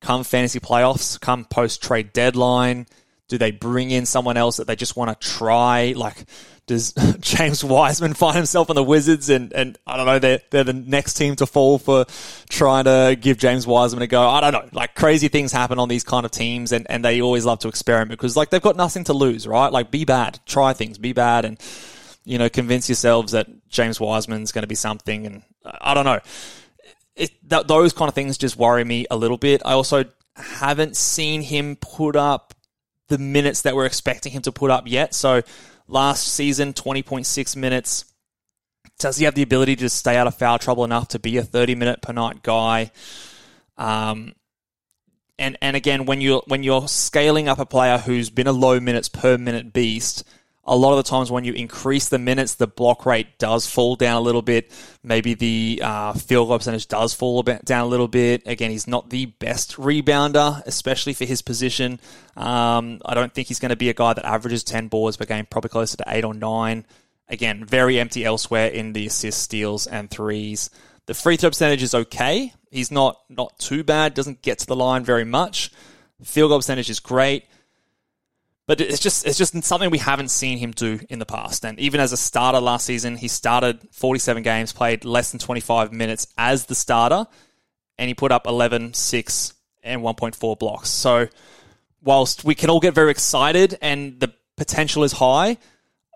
[SPEAKER 1] come fantasy playoffs, come post trade deadline, do they bring in someone else that they just want to try? Like, does *laughs* James Wiseman find himself on the Wizards and, and I don't know, they're, they're the next team to fall for trying to give James Wiseman a go? I don't know. Like, crazy things happen on these kind of teams and, and they always love to experiment because, like, they've got nothing to lose, right? Like, be bad, try things, be bad. And, you know, convince yourselves that James Wiseman's going to be something. And I don't know. It, th- those kind of things just worry me a little bit. I also haven't seen him put up the minutes that we're expecting him to put up yet. So last season, 20.6 minutes. Does he have the ability to stay out of foul trouble enough to be a 30 minute per night guy? Um, and and again, when you when you're scaling up a player who's been a low minutes per minute beast, a lot of the times when you increase the minutes, the block rate does fall down a little bit. Maybe the uh, field goal percentage does fall down a little bit. Again, he's not the best rebounder, especially for his position. Um, I don't think he's going to be a guy that averages 10 boards per game, probably closer to 8 or 9. Again, very empty elsewhere in the assists, steals, and threes. The free throw percentage is okay. He's not not too bad. Doesn't get to the line very much. Field goal percentage is great. But it's just it's just something we haven't seen him do in the past. And even as a starter last season, he started 47 games, played less than 25 minutes as the starter, and he put up 11, 6, and 1.4 blocks. So whilst we can all get very excited and the potential is high,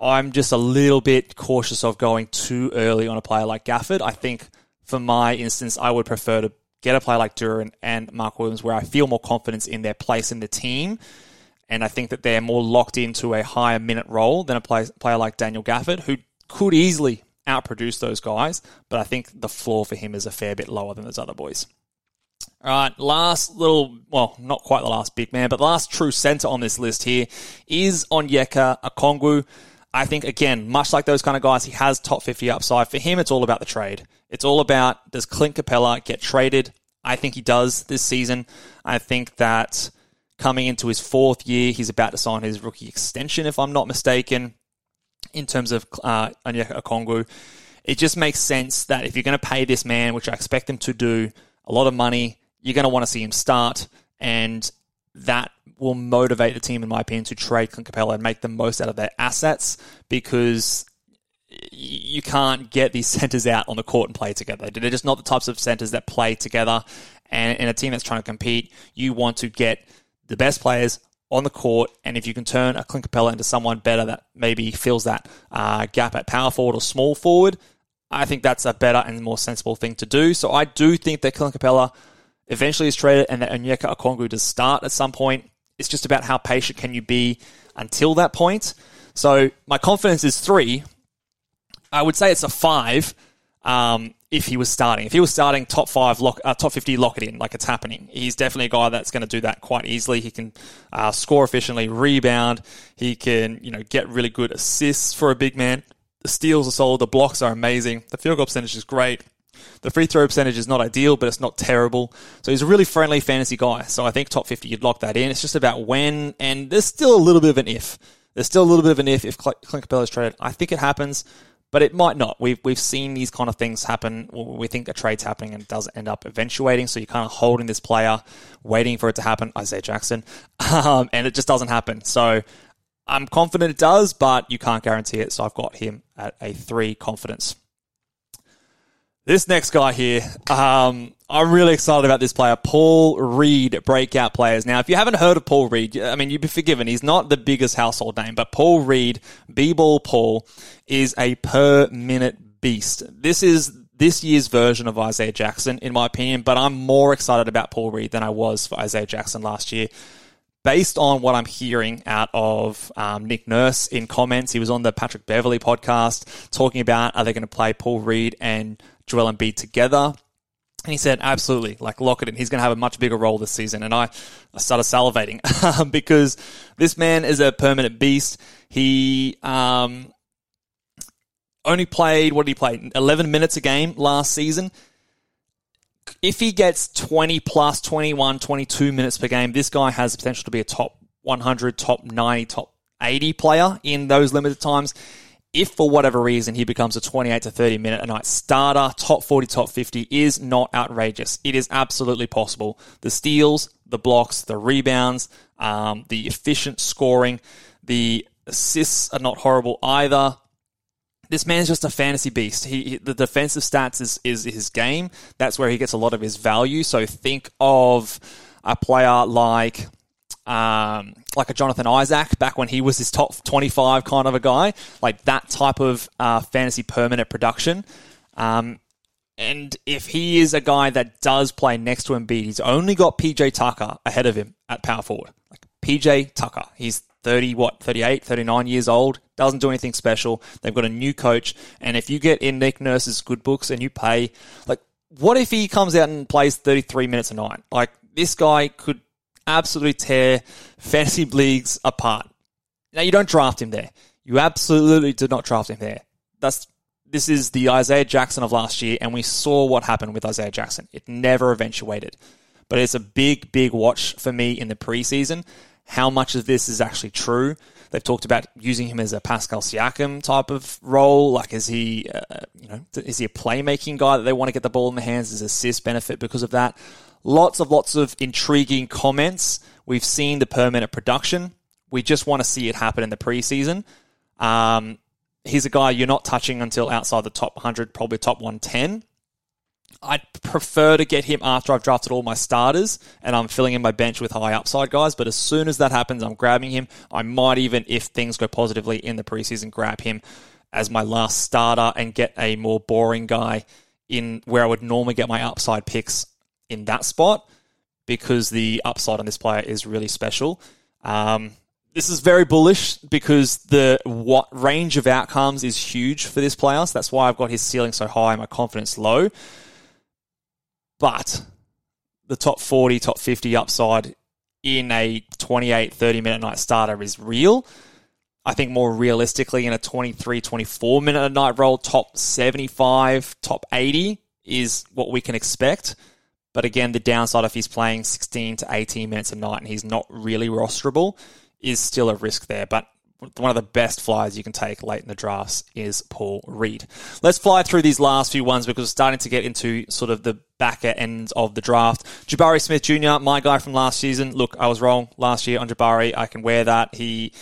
[SPEAKER 1] I'm just a little bit cautious of going too early on a player like Gafford. I think for my instance, I would prefer to get a player like Duren and Mark Williams where I feel more confidence in their place in the team and I think that they're more locked into a higher minute role than a play, player like Daniel Gafford, who could easily outproduce those guys, but I think the floor for him is a fair bit lower than those other boys. All right, last little, well, not quite the last big man, but the last true center on this list here is Onyeka Okongwu. I think, again, much like those kind of guys, he has top 50 upside. For him, it's all about the trade. It's all about does Clint Capela get traded? I think he does this season. I think that coming into his fourth year. He's about to sign his rookie extension, if I'm not mistaken, in terms of uh, Onyeka Okongwu. It just makes sense that if you're going to pay this man, which I expect him to do, a lot of money, you're going to want to see him start, and that will motivate the team, in my opinion, to trade Clint Capela and make the most out of their assets because you can't get these *laughs* centers out on the court and play together. They're just not the types of centers that play together. And in a team that's trying to compete, you want to get the best players on the court, and if you can turn a Clint Capela into someone better that maybe fills that uh, gap at power forward or small forward, I think that's a better and more sensible thing to do. So I do think that Clint Capela eventually is traded and that Onyeka Okongwu does start at some point. It's just about how patient can you be until that point. So my confidence is three. I would say it's a five um, if he was starting. If he was starting top five, lock, uh, top 50, lock it in like it's happening. He's definitely a guy that's going to do that quite easily. He can uh, score efficiently, rebound. He can, you know, get really good assists for a big man. The steals are solid. The blocks are amazing. The field goal percentage is great. The free throw percentage is not ideal, but it's not terrible. So he's a really friendly fantasy guy. So I think top 50, you'd lock that in. It's just about when, and there's still a little bit of an if. There's still a little bit of an if if Clint Capela is traded. I think it happens but it might not. We've we've seen these kind of things happen. We think a trade's happening and it does end up eventuating. So you're kind of holding this player, waiting for it to happen. Isaiah Jackson, *laughs* um, and it just doesn't happen. So I'm confident it does, but you can't guarantee it. So I've got him at a three confidence. This next guy here, um, I'm really excited about this player, Paul Reed, breakout players. Now, if you haven't heard of Paul Reed, I mean, you'd be forgiven. He's not the biggest household name, but Paul Reed, B-ball Paul, is a per minute beast. This is this year's version of Isaiah Jackson, in my opinion, but I'm more excited about Paul Reed than I was for Isaiah Jackson last year based on what I'm hearing out of um, Nick Nurse in comments, he was on the Patrick Beverley podcast talking about are they going to play Paul Reed and Joel Embiid together? And he said, absolutely, like lock it in. He's going to have a much bigger role this season. And I, I started salivating *laughs* because this man is a per minute beast. He um, only played, what did he play? 11 minutes a game last season if he gets 20 plus 21, 22 minutes per game, this guy has the potential to be a top 100, top 90, top 80 player in those limited times. If for whatever reason he becomes a 28 to 30 minute a night starter, top 40, top 50 is not outrageous. It is absolutely possible. The steals, the blocks, the rebounds, um, the efficient scoring, the assists are not horrible either this man's just a fantasy beast. He, he, the defensive stats is is his game. That's where he gets a lot of his value. So think of a player like um, like a Jonathan Isaac back when he was his top 25 kind of a guy, like that type of uh, fantasy per minute production. Um, and if he is a guy that does play next to Embiid, he's only got PJ Tucker ahead of him at power forward. Like PJ Tucker, he's 30, what, 38, 39 years old, doesn't do anything special. They've got a new coach. And if you get in Nick Nurse's good books and you pay, like, what if he comes out and plays 33 minutes a night? Like, this guy could absolutely tear fantasy leagues apart. Now, you don't draft him there. You absolutely did not draft him there. That's this is the Isaiah Jackson of last year, and we saw what happened with Isaiah Jackson. It never eventuated. But it's a big, big watch for me in the preseason how much of this is actually true. They've talked about using him as a Pascal Siakam type of role. Like, is he, uh, you know, is he a playmaking guy that they want to get the ball in the hands? Is assist benefit because of that? Lots of lots of intriguing comments. We've seen the per minute production. We just want to see it happen in the preseason. Um, he's a guy you're not touching until outside the top 100, probably top 110. I'd prefer to get him after I've drafted all my starters and I'm filling in my bench with high upside guys. But as soon as that happens, I'm grabbing him. I might even, if things go positively in the preseason, grab him as my last starter and get a more boring guy in where I would normally get my upside picks in that spot because the upside on this player is really special. Um, this is very bullish because the what range of outcomes is huge for this player. So that's why I've got his ceiling so high, and my confidence low. But the top 40, top 50 upside in a 28, 30 minute night starter is real. I think more realistically, in a 23, 24 minute a night role, top 75, top 80 is what we can expect. But again, the downside if he's playing 16 to 18 minutes a night and he's not really rosterable is still a risk there. But one of the best flyers you can take late in the drafts is Paul Reed. Let's fly through these last few ones because we're starting to get into sort of the back end of the draft. Jabari Smith Jr., my guy from last season. Look, I was wrong last year on Jabari. I can wear that. He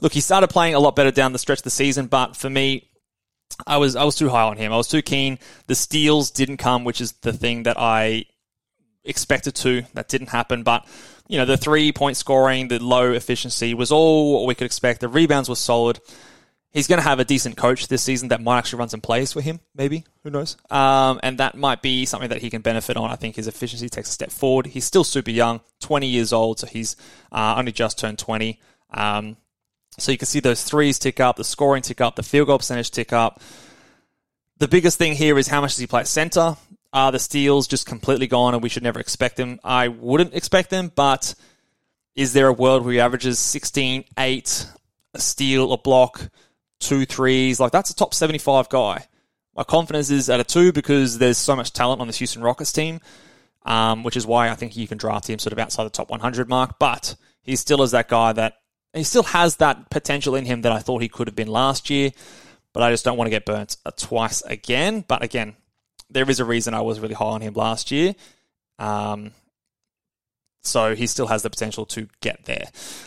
[SPEAKER 1] look, he started playing a lot better down the stretch of the season, but for me, I was I was too high on him. I was too keen. The steals didn't come, which is the thing that I expected to. That didn't happen, but you know, the three point scoring, the low efficiency was all we could expect. The rebounds were solid. he's going to have a decent coach this season that might actually run some plays for him, maybe. Who knows? Um, and that might be something that he can benefit on. I think his efficiency takes a step forward. He's still super young, 20 years old, so he's uh, only just turned 20. Um, so you can see those threes tick up, the scoring tick up, the field goal percentage tick up. The biggest thing here is how much does he play at center? Are the steals just completely gone and we should never expect them? I wouldn't expect them, but is there a world where he averages 16, 8, a steal, a block, two threes? Like, that's a top 75 guy. My confidence is at a two because there's so much talent on this Houston Rockets team, um, which is why I think you can draft him sort of outside the top 100 mark. But he still is that guy that he still has that potential in him that I thought he could have been last year, but I just don't want to get burnt twice again. But again, there is a reason I was really high on him last year. Um, so he still has the potential to get there.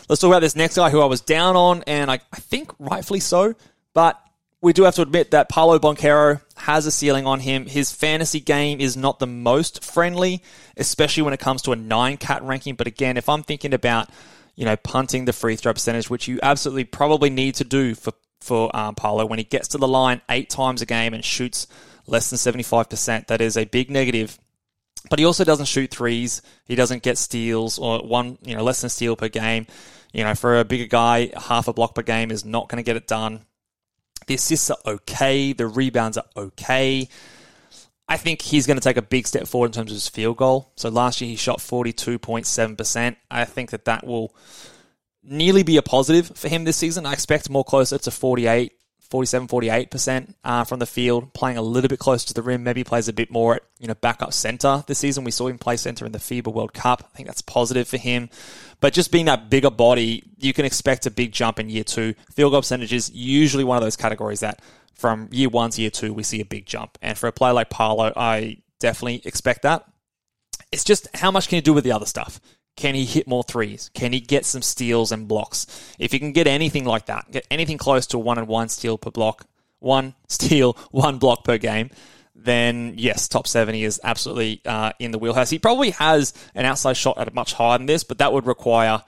[SPEAKER 1] Let's talk about this next guy who I was down on, and I, I think rightfully so. But we do have to admit that Paolo Banchero has a ceiling on him. His fantasy game is not the most friendly, especially when it comes to a nine cat ranking. But again, if I'm thinking about you know punting the free throw percentage, which you absolutely probably need to do for for um, Paolo when he gets to the line eight times a game and shoots less than 75%, that is a big negative but he also doesn't shoot threes. He doesn't get steals or one, you know, less than steal per game. You know, for a bigger guy, half a block per game is not going to get it done. The assists are okay. The rebounds are okay. I think he's going to take a big step forward in terms of his field goal. So last year he shot 42.7%. I think that that will nearly be a positive for him this season. I expect more closer to 48 47, 48% uh, from the field, playing a little bit closer to the rim. Maybe plays a bit more at you know backup center this season. We saw him play center in the FIBA World Cup. I think that's positive for him. But just being that bigger body, you can expect a big jump in year two. Field goal percentage is usually one of those categories that from year one to year two we see a big jump. And for a player like Paolo, I definitely expect that. It's just how much can you do with the other stuff? Can he hit more threes? Can he get some steals and blocks? If he can get anything like that, get anything close to one and one steal per block, one *laughs* steal, one block per game, then yes, top 70 is absolutely uh, in the wheelhouse. He probably has an outside shot at a much higher than this, but that would require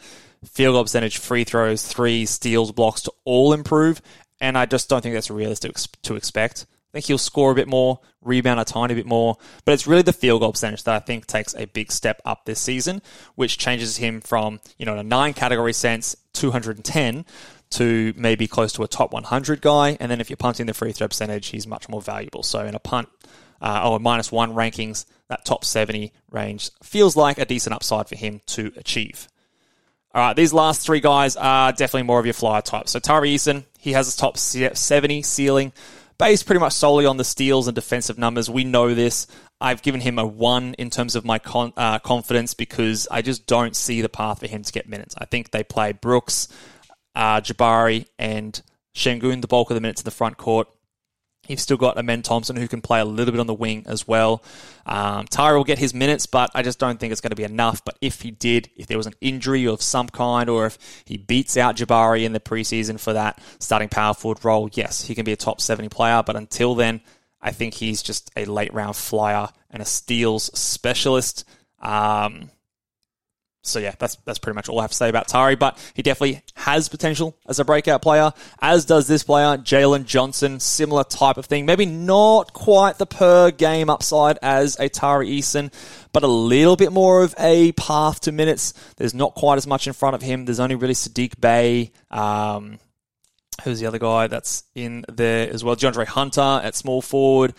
[SPEAKER 1] field goal percentage, free throws, threes, steals, blocks to all improve. And I just don't think that's realistic to expect. I think he'll score a bit more, rebound a tiny bit more, but it's really the field goal percentage that I think takes a big step up this season, which changes him from, you know, in a nine category sense, 210 to maybe close to a top 100 guy. And then if you're punting the free throw percentage, he's much more valuable. So in a punt uh, or minus one rankings, that top 70 range feels like a decent upside for him to achieve. All right, these last three guys are definitely more of your flyer type. So Tari Eason, he has a top 70 ceiling based pretty much solely on the steals and defensive numbers. We know this. I've given him a one in terms of my con- uh, confidence because I just don't see the path for him to get minutes. I think they play Brooks, uh, Jabari, and Sengun the bulk of the minutes in the front court. You've still got Amen Thompson who can play a little bit on the wing as well. Um, Tyra will get his minutes, but I just don't think it's going to be enough. But if he did, if there was an injury of some kind, or if he beats out Jabari in the preseason for that starting power forward role, yes, he can be a top 70 player. But until then, I think he's just a late round flyer and a steals specialist. Um, so yeah, that's that's pretty much all I have to say about Tari. But he definitely has potential as a breakout player, as does this player, Jalen Johnson. Similar type of thing. Maybe not quite the per game upside as a Tari Eason, but a little bit more of a path to minutes. There's not quite as much in front of him. There's only really Saddiq Bey. Um, who's the other guy that's in there as well? DeAndre Hunter at small forward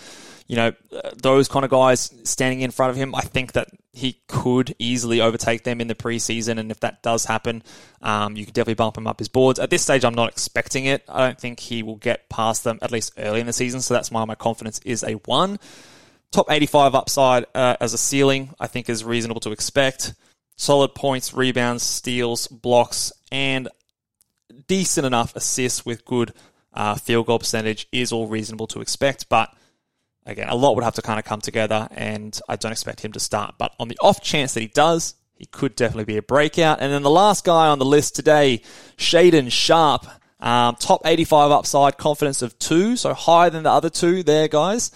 [SPEAKER 1] you know, those kind of guys standing in front of him, I think that he could easily overtake them in the preseason. And if that does happen, um, you could definitely bump him up his boards. At this stage, I'm not expecting it. I don't think he will get past them at least early in the season. So that's why my confidence is a one. Top 85 upside uh, as a ceiling, I think is reasonable to expect. Solid points, rebounds, steals, blocks, and decent enough assists with good uh, field goal percentage is all reasonable to expect. But again, a lot would have to kind of come together, and I don't expect him to start. But on the off chance that he does, he could definitely be a breakout. And then the last guy on the list today, Shaedon Sharpe, Um, top 85 upside, confidence of two, so higher than the other two there, guys.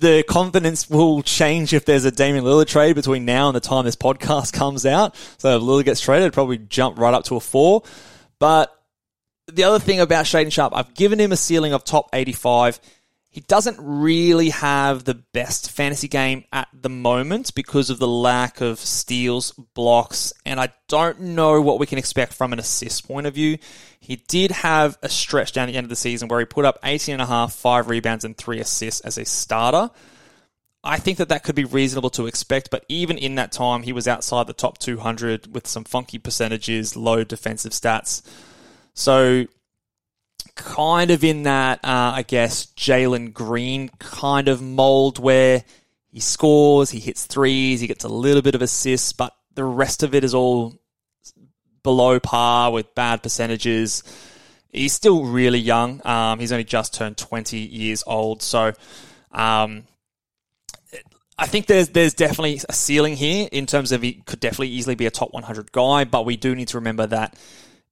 [SPEAKER 1] The confidence will change if there's a Damian Lillard trade between now and the time this podcast *laughs* comes out. So if Lillard gets traded, probably jump right up to a four. But the other thing about Shaedon Sharpe, I've given him a ceiling of top 85. He doesn't really have the best fantasy game at the moment because of the lack of steals, blocks, and I don't know what we can expect from an assist point of view. He did have a stretch down the end of the season where he put up 18 and a half, 5 rebounds and 3 assists as a starter. I think that that could be reasonable to expect, but even in that time, he was outside the top 200 with some funky percentages, low defensive stats. So kind of in that, uh, I guess, Jalen Green kind of mold where he scores, he hits threes, he gets a little bit of assists, but the rest of it is all below par with bad percentages. He's still really young. Um, he's only just turned 20 years old. So, um, I think there's there's definitely a ceiling here in terms of he could definitely easily be a top 100 guy, but we do need to remember that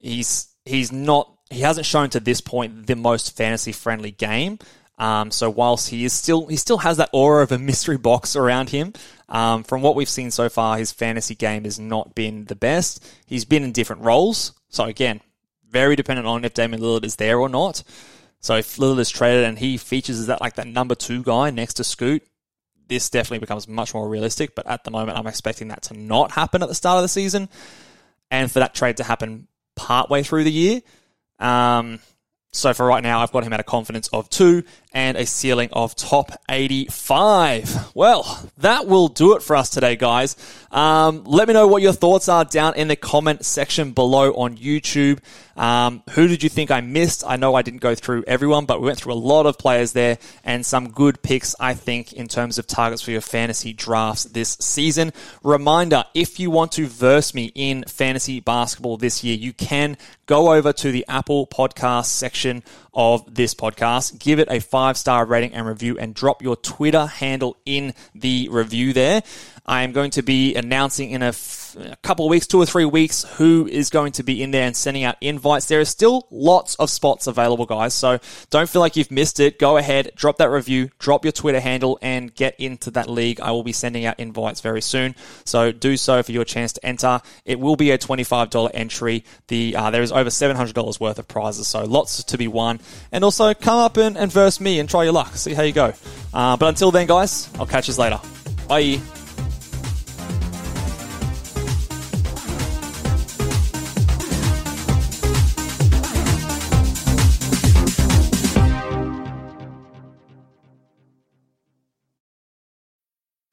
[SPEAKER 1] he's he's not he hasn't shown to this point the most fantasy friendly game. Um, so whilst he is still he still has that aura of a mystery box around him, um, from what we've seen so far, his fantasy game has not been the best. He's been in different roles. So again, very dependent on if Damian Lillard is there or not. So if Lillard is traded and he features as that like that number two guy next to Scoot, this definitely becomes much more realistic. But at the moment, I'm expecting that to not happen at the start of the season, and for that trade to happen partway through the year. Um, so for right now, I've got him at a confidence of two and a ceiling of top 85. Well, that will do it for us today, guys. Um, let me know what your thoughts are down in the comment section below on YouTube. Um, who did you think I missed? I know I didn't go through everyone, but we went through a lot of players there and some good picks, I think, in terms of targets for your fantasy drafts this season. Reminder, if you want to verse me in fantasy basketball this year, you can go over to the Apple podcast section of this podcast. Give it a five star rating and review and drop your Twitter handle in the review there. I am going to be announcing in a, f- a couple weeks, two or three weeks, who is going to be in there and sending out invites. There are still lots of spots available, guys. So don't feel like you've missed it. Go ahead, drop that review, drop your Twitter handle, and get into that league. I will be sending out invites very soon. So do so for your chance to enter. It will be a $25 entry. The uh, There is over $700 worth of prizes, so lots to be won. And also come up and, and verse me and try your luck. See how you go. Uh, but until then, guys, I'll catch you later. Bye.